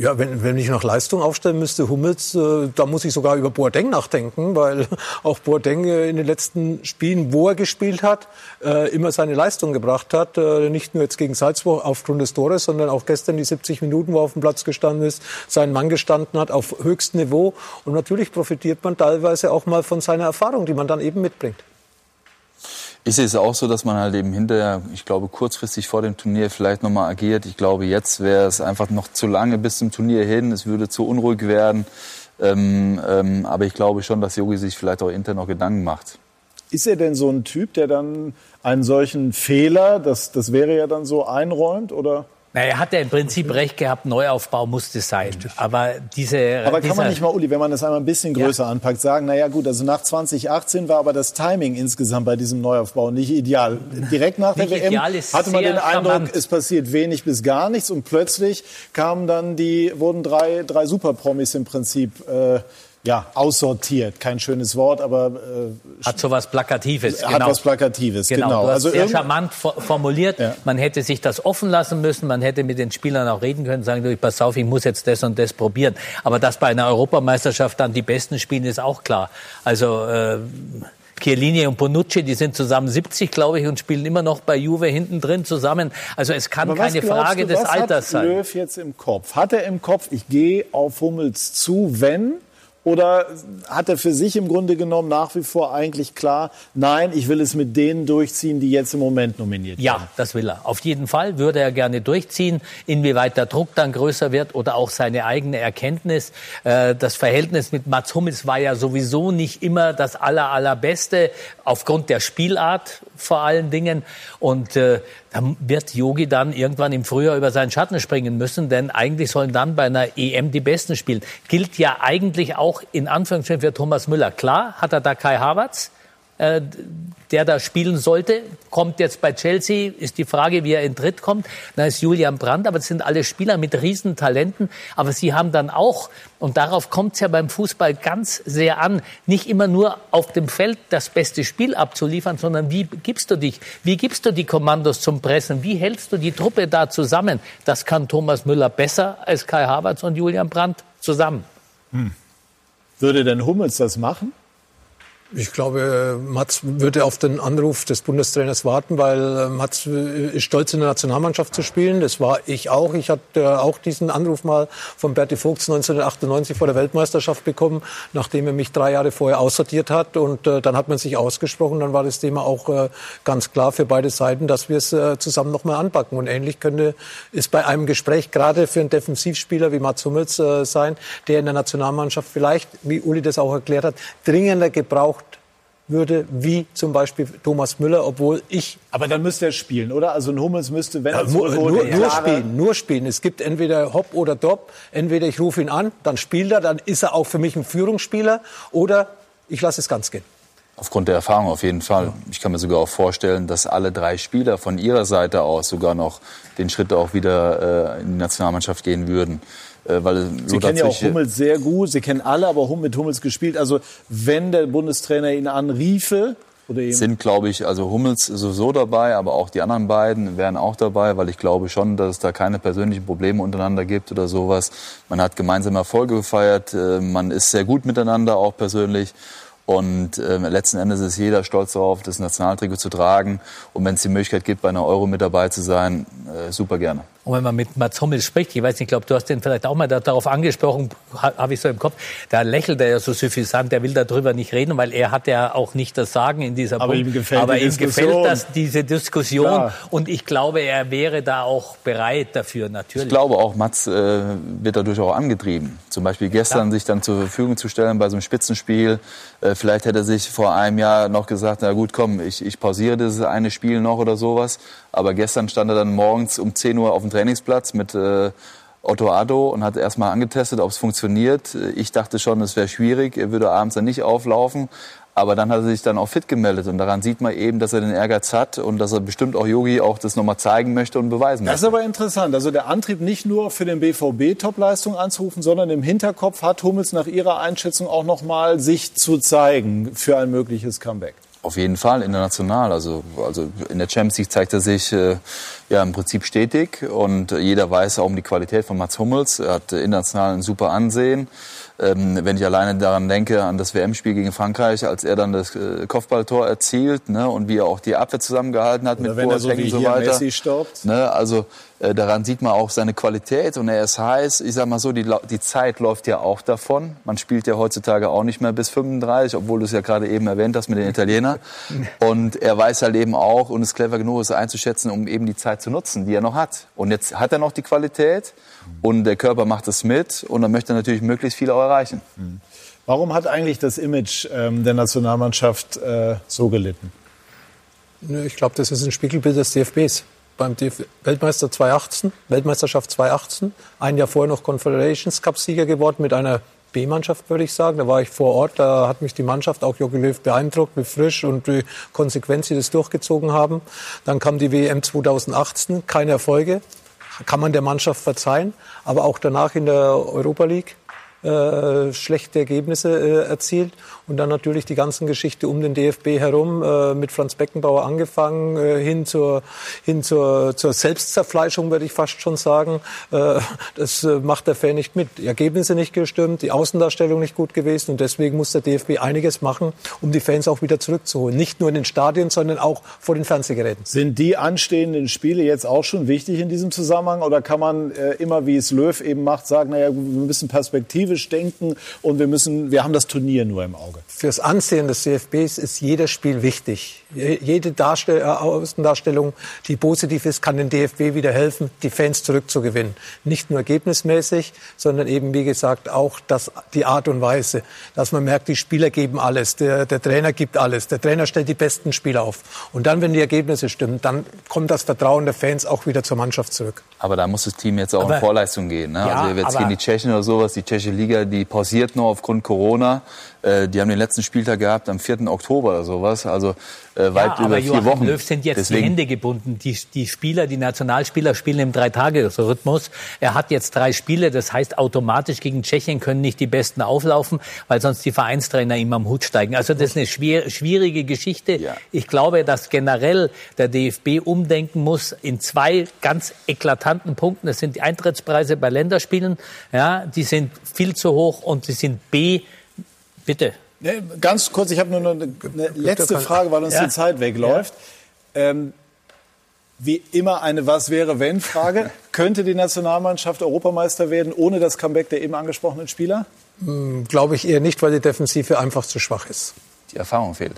S3: Ja, wenn, wenn ich noch Leistung aufstellen müsste, Hummels, äh, da muss ich sogar über Boateng nachdenken, weil *laughs* auch Boateng äh, in den letzten Spielen, wo er gespielt hat, äh, immer seine Leistung gebracht hat. Äh, nicht nur jetzt gegen Salzburg aufgrund des Tores, sondern auch gestern die 70 Minuten, wo er auf dem Platz gestanden ist, seinen Mann gestanden hat auf höchstem Niveau. Und natürlich profitiert man teilweise auch mal von seiner Erfahrung, die man dann eben mitbringt.
S2: Sehe es auch so, dass man halt eben hinterher, ich glaube, kurzfristig vor dem Turnier vielleicht nochmal agiert. Ich glaube, jetzt wäre es einfach noch zu lange bis zum Turnier hin. Es würde zu unruhig werden. Ähm, ähm, aber ich glaube schon, dass Yogi sich vielleicht auch intern noch Gedanken macht.
S1: Ist er denn so ein Typ, der dann einen solchen Fehler, das, das wäre ja dann so, einräumt? Oder?
S4: Na, er hat ja im Prinzip recht gehabt, Neuaufbau musste sein. Aber diese.
S1: Aber kann man nicht mal, Uli, wenn man das einmal ein bisschen größer ja. anpackt, sagen, na ja gut, also nach 2018 war aber das Timing insgesamt bei diesem Neuaufbau nicht ideal. Direkt nach der WM hatte man den Eindruck, charmant. es passiert wenig bis gar nichts und plötzlich kamen dann die, wurden drei, drei Superpromis im Prinzip äh, ja, aussortiert. Kein schönes Wort, aber
S4: äh, hat so was Plakatives.
S1: Hat genau. was Plakatives, genau. genau.
S4: Du hast also sehr charmant formuliert. Ja. Man hätte sich das offen lassen müssen. Man hätte mit den Spielern auch reden können, sagen, du, pass auf, ich muss jetzt das und das probieren. Aber dass bei einer Europameisterschaft dann die Besten spielen, ist auch klar. Also äh, Chiellini und Bonucci, die sind zusammen 70, glaube ich, und spielen immer noch bei Juve hinten drin zusammen. Also es kann keine Frage du, des Alters sein. Was
S1: hat Löw jetzt im Kopf? Hat er im Kopf, ich gehe auf Hummels zu, wenn oder hat er für sich im Grunde genommen nach wie vor eigentlich klar, nein, ich will es mit denen durchziehen, die jetzt im Moment nominiert
S4: ja, werden? Ja, das will er. Auf jeden Fall würde er gerne durchziehen. Inwieweit der Druck dann größer wird oder auch seine eigene Erkenntnis. Äh, das Verhältnis mit Mats Hummels war ja sowieso nicht immer das aller, allerbeste, aufgrund der Spielart vor allen Dingen. Und äh, da wird Yogi dann irgendwann im Frühjahr über seinen Schatten springen müssen, denn eigentlich sollen dann bei einer EM die Besten spielen. Gilt ja eigentlich auch in Anführungsstrichen für Thomas Müller. Klar hat er da Kai Havertz, äh, der da spielen sollte. Kommt jetzt bei Chelsea, ist die Frage, wie er in Dritt kommt. Da ist Julian Brandt, aber das sind alle Spieler mit Riesentalenten. Aber sie haben dann auch, und darauf kommt es ja beim Fußball ganz sehr an, nicht immer nur auf dem Feld das beste Spiel abzuliefern, sondern wie gibst du dich? Wie gibst du die Kommandos zum Pressen? Wie hältst du die Truppe da zusammen? Das kann Thomas Müller besser als Kai Havertz und Julian Brandt zusammen. Hm.
S1: Würde denn Hummels das machen?
S3: Ich glaube, Mats würde auf den Anruf des Bundestrainers warten, weil äh, Mats ist stolz in der Nationalmannschaft zu spielen. Das war ich auch. Ich hatte auch diesen Anruf mal von Berti Vogts 1998 vor der Weltmeisterschaft bekommen, nachdem er mich drei Jahre vorher aussortiert hat. Und äh, dann hat man sich ausgesprochen. Dann war das Thema auch äh, ganz klar für beide Seiten, dass wir es äh, zusammen nochmal anpacken. Und ähnlich könnte es bei einem Gespräch gerade für einen Defensivspieler wie Mats Hummels äh, sein, der in der Nationalmannschaft vielleicht, wie Uli das auch erklärt hat, dringender gebraucht würde, wie zum Beispiel Thomas Müller, obwohl ich.
S1: Aber dann müsste er spielen, oder? Also ein Hummels müsste, wenn
S3: ja, er nur, nur, nur spielen, nur spielen. Es gibt entweder Hopp oder Dopp. Entweder ich rufe ihn an, dann spielt er, dann ist er auch für mich ein Führungsspieler, oder ich lasse es ganz gehen.
S2: Aufgrund der Erfahrung auf jeden Fall. Ich kann mir sogar auch vorstellen, dass alle drei Spieler von ihrer Seite aus sogar noch den Schritt auch wieder äh, in die Nationalmannschaft gehen würden. Äh, weil
S1: Sie kennen ja auch Hummels sehr gut. Sie kennen alle, aber mit Hummels gespielt. Also wenn der Bundestrainer ihn anriefe,
S2: sind, glaube ich, also Hummels sowieso dabei, aber auch die anderen beiden wären auch dabei, weil ich glaube schon, dass es da keine persönlichen Probleme untereinander gibt oder sowas. Man hat gemeinsam Erfolge gefeiert, äh, man ist sehr gut miteinander, auch persönlich. Und äh, letzten Endes ist jeder stolz darauf, das Nationaltrikot zu tragen. Und wenn es die Möglichkeit gibt, bei einer Euro mit dabei zu sein, äh, super gerne.
S4: Und wenn man mit Mats Hummels spricht, ich weiß nicht, ich glaube, du hast den vielleicht auch mal darauf angesprochen, habe ich so im Kopf, da lächelt er ja so suffisant, der will darüber nicht reden, weil er hat ja auch nicht das Sagen in dieser
S1: Aber Punkt. ihm gefällt,
S4: Aber
S1: ihm
S4: gefällt das, diese Diskussion Klar. und ich glaube, er wäre da auch bereit dafür, natürlich.
S2: Ich glaube auch, Mats äh, wird dadurch auch angetrieben. Zum Beispiel gestern ja. sich dann zur Verfügung zu stellen bei so einem Spitzenspiel. Äh, vielleicht hätte er sich vor einem Jahr noch gesagt, na gut, komm, ich, ich pausiere dieses eine Spiel noch oder sowas. Aber gestern stand er dann morgens um 10 Uhr auf dem Trainingsplatz mit äh, Otto Addo und hat erstmal angetestet, ob es funktioniert. Ich dachte schon, es wäre schwierig, er würde abends dann nicht auflaufen. Aber dann hat er sich dann auch fit gemeldet und daran sieht man eben, dass er den Ehrgeiz hat und dass er bestimmt auch Yogi auch das nochmal zeigen möchte und beweisen möchte.
S1: Das ist aber interessant. Also der Antrieb nicht nur für den BVB Topleistung anzurufen, sondern im Hinterkopf hat Hummels nach Ihrer Einschätzung auch nochmal sich zu zeigen für ein mögliches Comeback.
S2: Auf jeden Fall international. Also, also in der Champions League zeigt er sich äh, ja im Prinzip stetig und jeder weiß auch um die Qualität von Mats Hummels. Er hat international ein super Ansehen. Ähm, wenn ich alleine daran denke, an das WM-Spiel gegen Frankreich, als er dann das äh, Kopfballtor erzielt ne, und wie er auch die Abwehr zusammengehalten hat
S1: Oder
S2: mit
S1: er so
S2: und so weiter. Ne, also äh, daran sieht man auch seine Qualität und er ist heiß. Ich sag mal so, die, die Zeit läuft ja auch davon. Man spielt ja heutzutage auch nicht mehr bis 35, obwohl du es ja gerade eben erwähnt hast mit den Italienern. *laughs* Und er weiß halt eben auch und ist clever genug, es einzuschätzen, um eben die Zeit zu nutzen, die er noch hat. Und jetzt hat er noch die Qualität und der Körper macht es mit und dann möchte er natürlich möglichst viel auch erreichen.
S1: Warum hat eigentlich das Image ähm, der Nationalmannschaft äh, so gelitten?
S3: Ich glaube, das ist ein Spiegelbild des DFBs. Beim DF Weltmeister 2018, Weltmeisterschaft 2018, ein Jahr vorher noch Confederations Cup Sieger geworden mit einer B-Mannschaft, würde ich sagen. Da war ich vor Ort, da hat mich die Mannschaft, auch Jogi Löw, beeindruckt, wie frisch und wie konsequent sie das durchgezogen haben. Dann kam die WM 2018, keine Erfolge kann man der Mannschaft verzeihen. Aber auch danach in der Europa League äh, schlechte Ergebnisse äh, erzielt. Und dann natürlich die ganzen Geschichte um den DFB herum, äh, mit Franz Beckenbauer angefangen, äh, hin, zur, hin zur, zur Selbstzerfleischung, würde ich fast schon sagen. Äh, das äh, macht der Fan nicht mit. Die Ergebnisse nicht gestimmt, die Außendarstellung nicht gut gewesen. Und deswegen muss der DFB einiges machen, um die Fans auch wieder zurückzuholen. Nicht nur in den Stadien, sondern auch vor den Fernsehgeräten.
S1: Sind die anstehenden Spiele jetzt auch schon wichtig in diesem Zusammenhang? Oder kann man äh, immer, wie es Löw eben macht, sagen, naja, wir müssen perspektivisch denken und wir müssen, wir haben das Turnier nur im Auge?
S3: Fürs Ansehen des DFBs ist jedes Spiel wichtig. Jede Darstell äh, Außendarstellung, die positiv ist, kann den DFB wieder helfen, die Fans zurückzugewinnen. Nicht nur ergebnismäßig, sondern eben, wie gesagt, auch das, die Art und Weise, dass man merkt, die Spieler geben alles, der, der Trainer gibt alles, der Trainer stellt die besten Spieler auf. Und dann, wenn die Ergebnisse stimmen, dann kommt das Vertrauen der Fans auch wieder zur Mannschaft zurück.
S2: Aber da muss das Team jetzt auch aber, in Vorleistung gehen. Ne? Ja, also jetzt gegen die Tschechen oder sowas, die tschechische Liga, die pausiert noch aufgrund Corona. Äh, die haben den letzten Spieltag gehabt am 4. Oktober oder sowas. Also äh, weit ja, über vier
S4: Joachim
S2: Wochen.
S4: Löw sind jetzt Deswegen. die Hände gebunden. Die, die Spieler, die Nationalspieler spielen im Drei-Tage-Rhythmus. Er hat jetzt drei Spiele. Das heißt, automatisch gegen Tschechien können nicht die Besten auflaufen, weil sonst die Vereinstrainer ihm am Hut steigen. Also das ist eine schwer, schwierige Geschichte. Ja. Ich glaube, dass generell der DFB umdenken muss in zwei ganz eklatanten Punkten. Das sind die Eintrittspreise bei Länderspielen. Ja, die sind viel zu hoch und sie sind B. Bitte.
S1: Nee, ganz kurz, ich habe nur noch eine, eine letzte Frage, weil uns ja. die Zeit wegläuft. Ja. Ähm, wie immer eine Was wäre wenn Frage. *laughs* Könnte die Nationalmannschaft Europameister werden ohne das Comeback der eben angesprochenen Spieler?
S3: Hm, Glaube ich eher nicht, weil die Defensive einfach zu schwach ist.
S2: Die Erfahrung fehlt.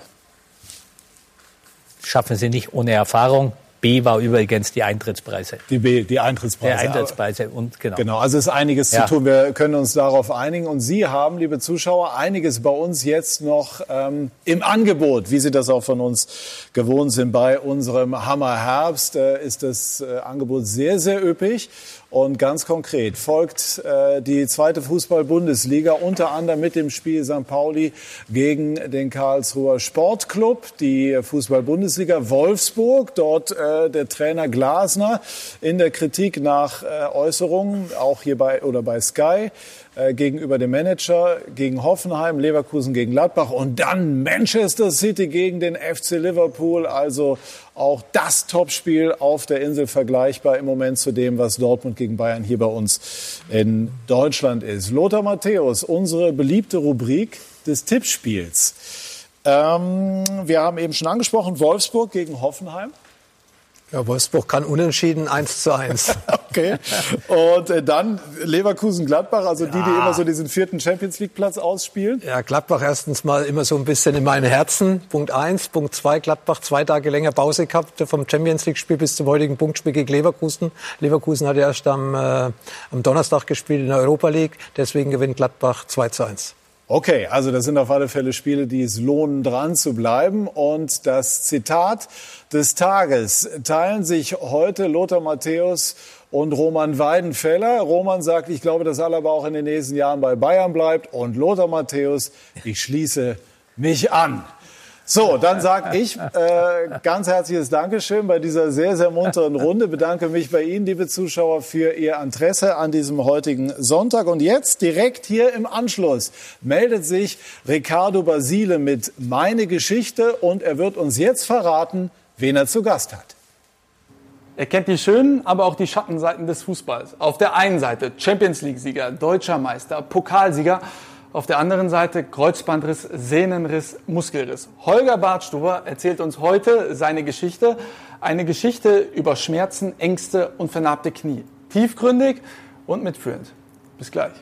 S4: Schaffen sie nicht ohne Erfahrung. B war übrigens die Eintrittspreise.
S1: Die B, die Eintrittspreise.
S4: Die Eintrittspreise und genau.
S1: Genau, also ist einiges ja. zu tun. Wir können uns darauf einigen. Und Sie haben, liebe Zuschauer, einiges bei uns jetzt noch ähm, im Angebot, wie Sie das auch von uns gewohnt sind. Bei unserem Hammer Herbst äh, ist das äh, Angebot sehr, sehr üppig. Und ganz konkret folgt äh, die zweite Fußball-Bundesliga unter anderem mit dem Spiel St. Pauli gegen den Karlsruher Sportclub. Die Fußball-Bundesliga Wolfsburg, dort äh, der Trainer Glasner in der Kritik nach äh, Äußerungen, auch hier bei oder bei Sky äh, gegenüber dem Manager, gegen Hoffenheim, Leverkusen gegen Gladbach und dann Manchester City gegen den FC Liverpool. Also auch das Topspiel auf der Insel vergleichbar im Moment zu dem, was Dortmund gegen Bayern hier bei uns in Deutschland ist. Lothar Matthäus, unsere beliebte Rubrik des Tippspiels. Ähm, wir haben eben schon angesprochen, Wolfsburg gegen Hoffenheim.
S3: Ja, Wolfsburg kann unentschieden 1 zu 1. *laughs*
S1: okay. Und äh, dann Leverkusen-Gladbach, also die, die immer so diesen vierten Champions League-Platz ausspielen.
S3: Ja, Gladbach erstens mal immer so ein bisschen in meinen Herzen. Punkt 1. Punkt 2, Gladbach zwei Tage länger Pause gehabt vom Champions League-Spiel bis zum heutigen Punktspiel gegen Leverkusen. Leverkusen hat erst am, äh, am Donnerstag gespielt in der Europa League. Deswegen gewinnt Gladbach 2 zu 1.
S1: Okay, also das sind auf alle Fälle Spiele, die es lohnen, dran zu bleiben. Und das Zitat des Tages teilen sich heute Lothar Matthäus und Roman Weidenfeller. Roman sagt, ich glaube, dass Alaba auch in den nächsten Jahren bei Bayern bleibt. Und Lothar Matthäus, ich schließe mich an. So, dann sage ich äh, ganz herzliches Dankeschön bei dieser sehr, sehr munteren Runde. Bedanke mich bei Ihnen, liebe Zuschauer, für Ihr Interesse an diesem heutigen Sonntag. Und jetzt direkt hier im Anschluss meldet sich Ricardo Basile mit Meine Geschichte und er wird uns jetzt verraten, wen er zu Gast hat.
S12: Er kennt die schönen, aber auch die Schattenseiten des Fußballs. Auf der einen Seite Champions League-Sieger, deutscher Meister, Pokalsieger auf der anderen Seite Kreuzbandriss, Sehnenriss, Muskelriss. Holger Bartstuber erzählt uns heute seine Geschichte. Eine Geschichte über Schmerzen, Ängste und vernarbte Knie. Tiefgründig und mitfühlend. Bis gleich.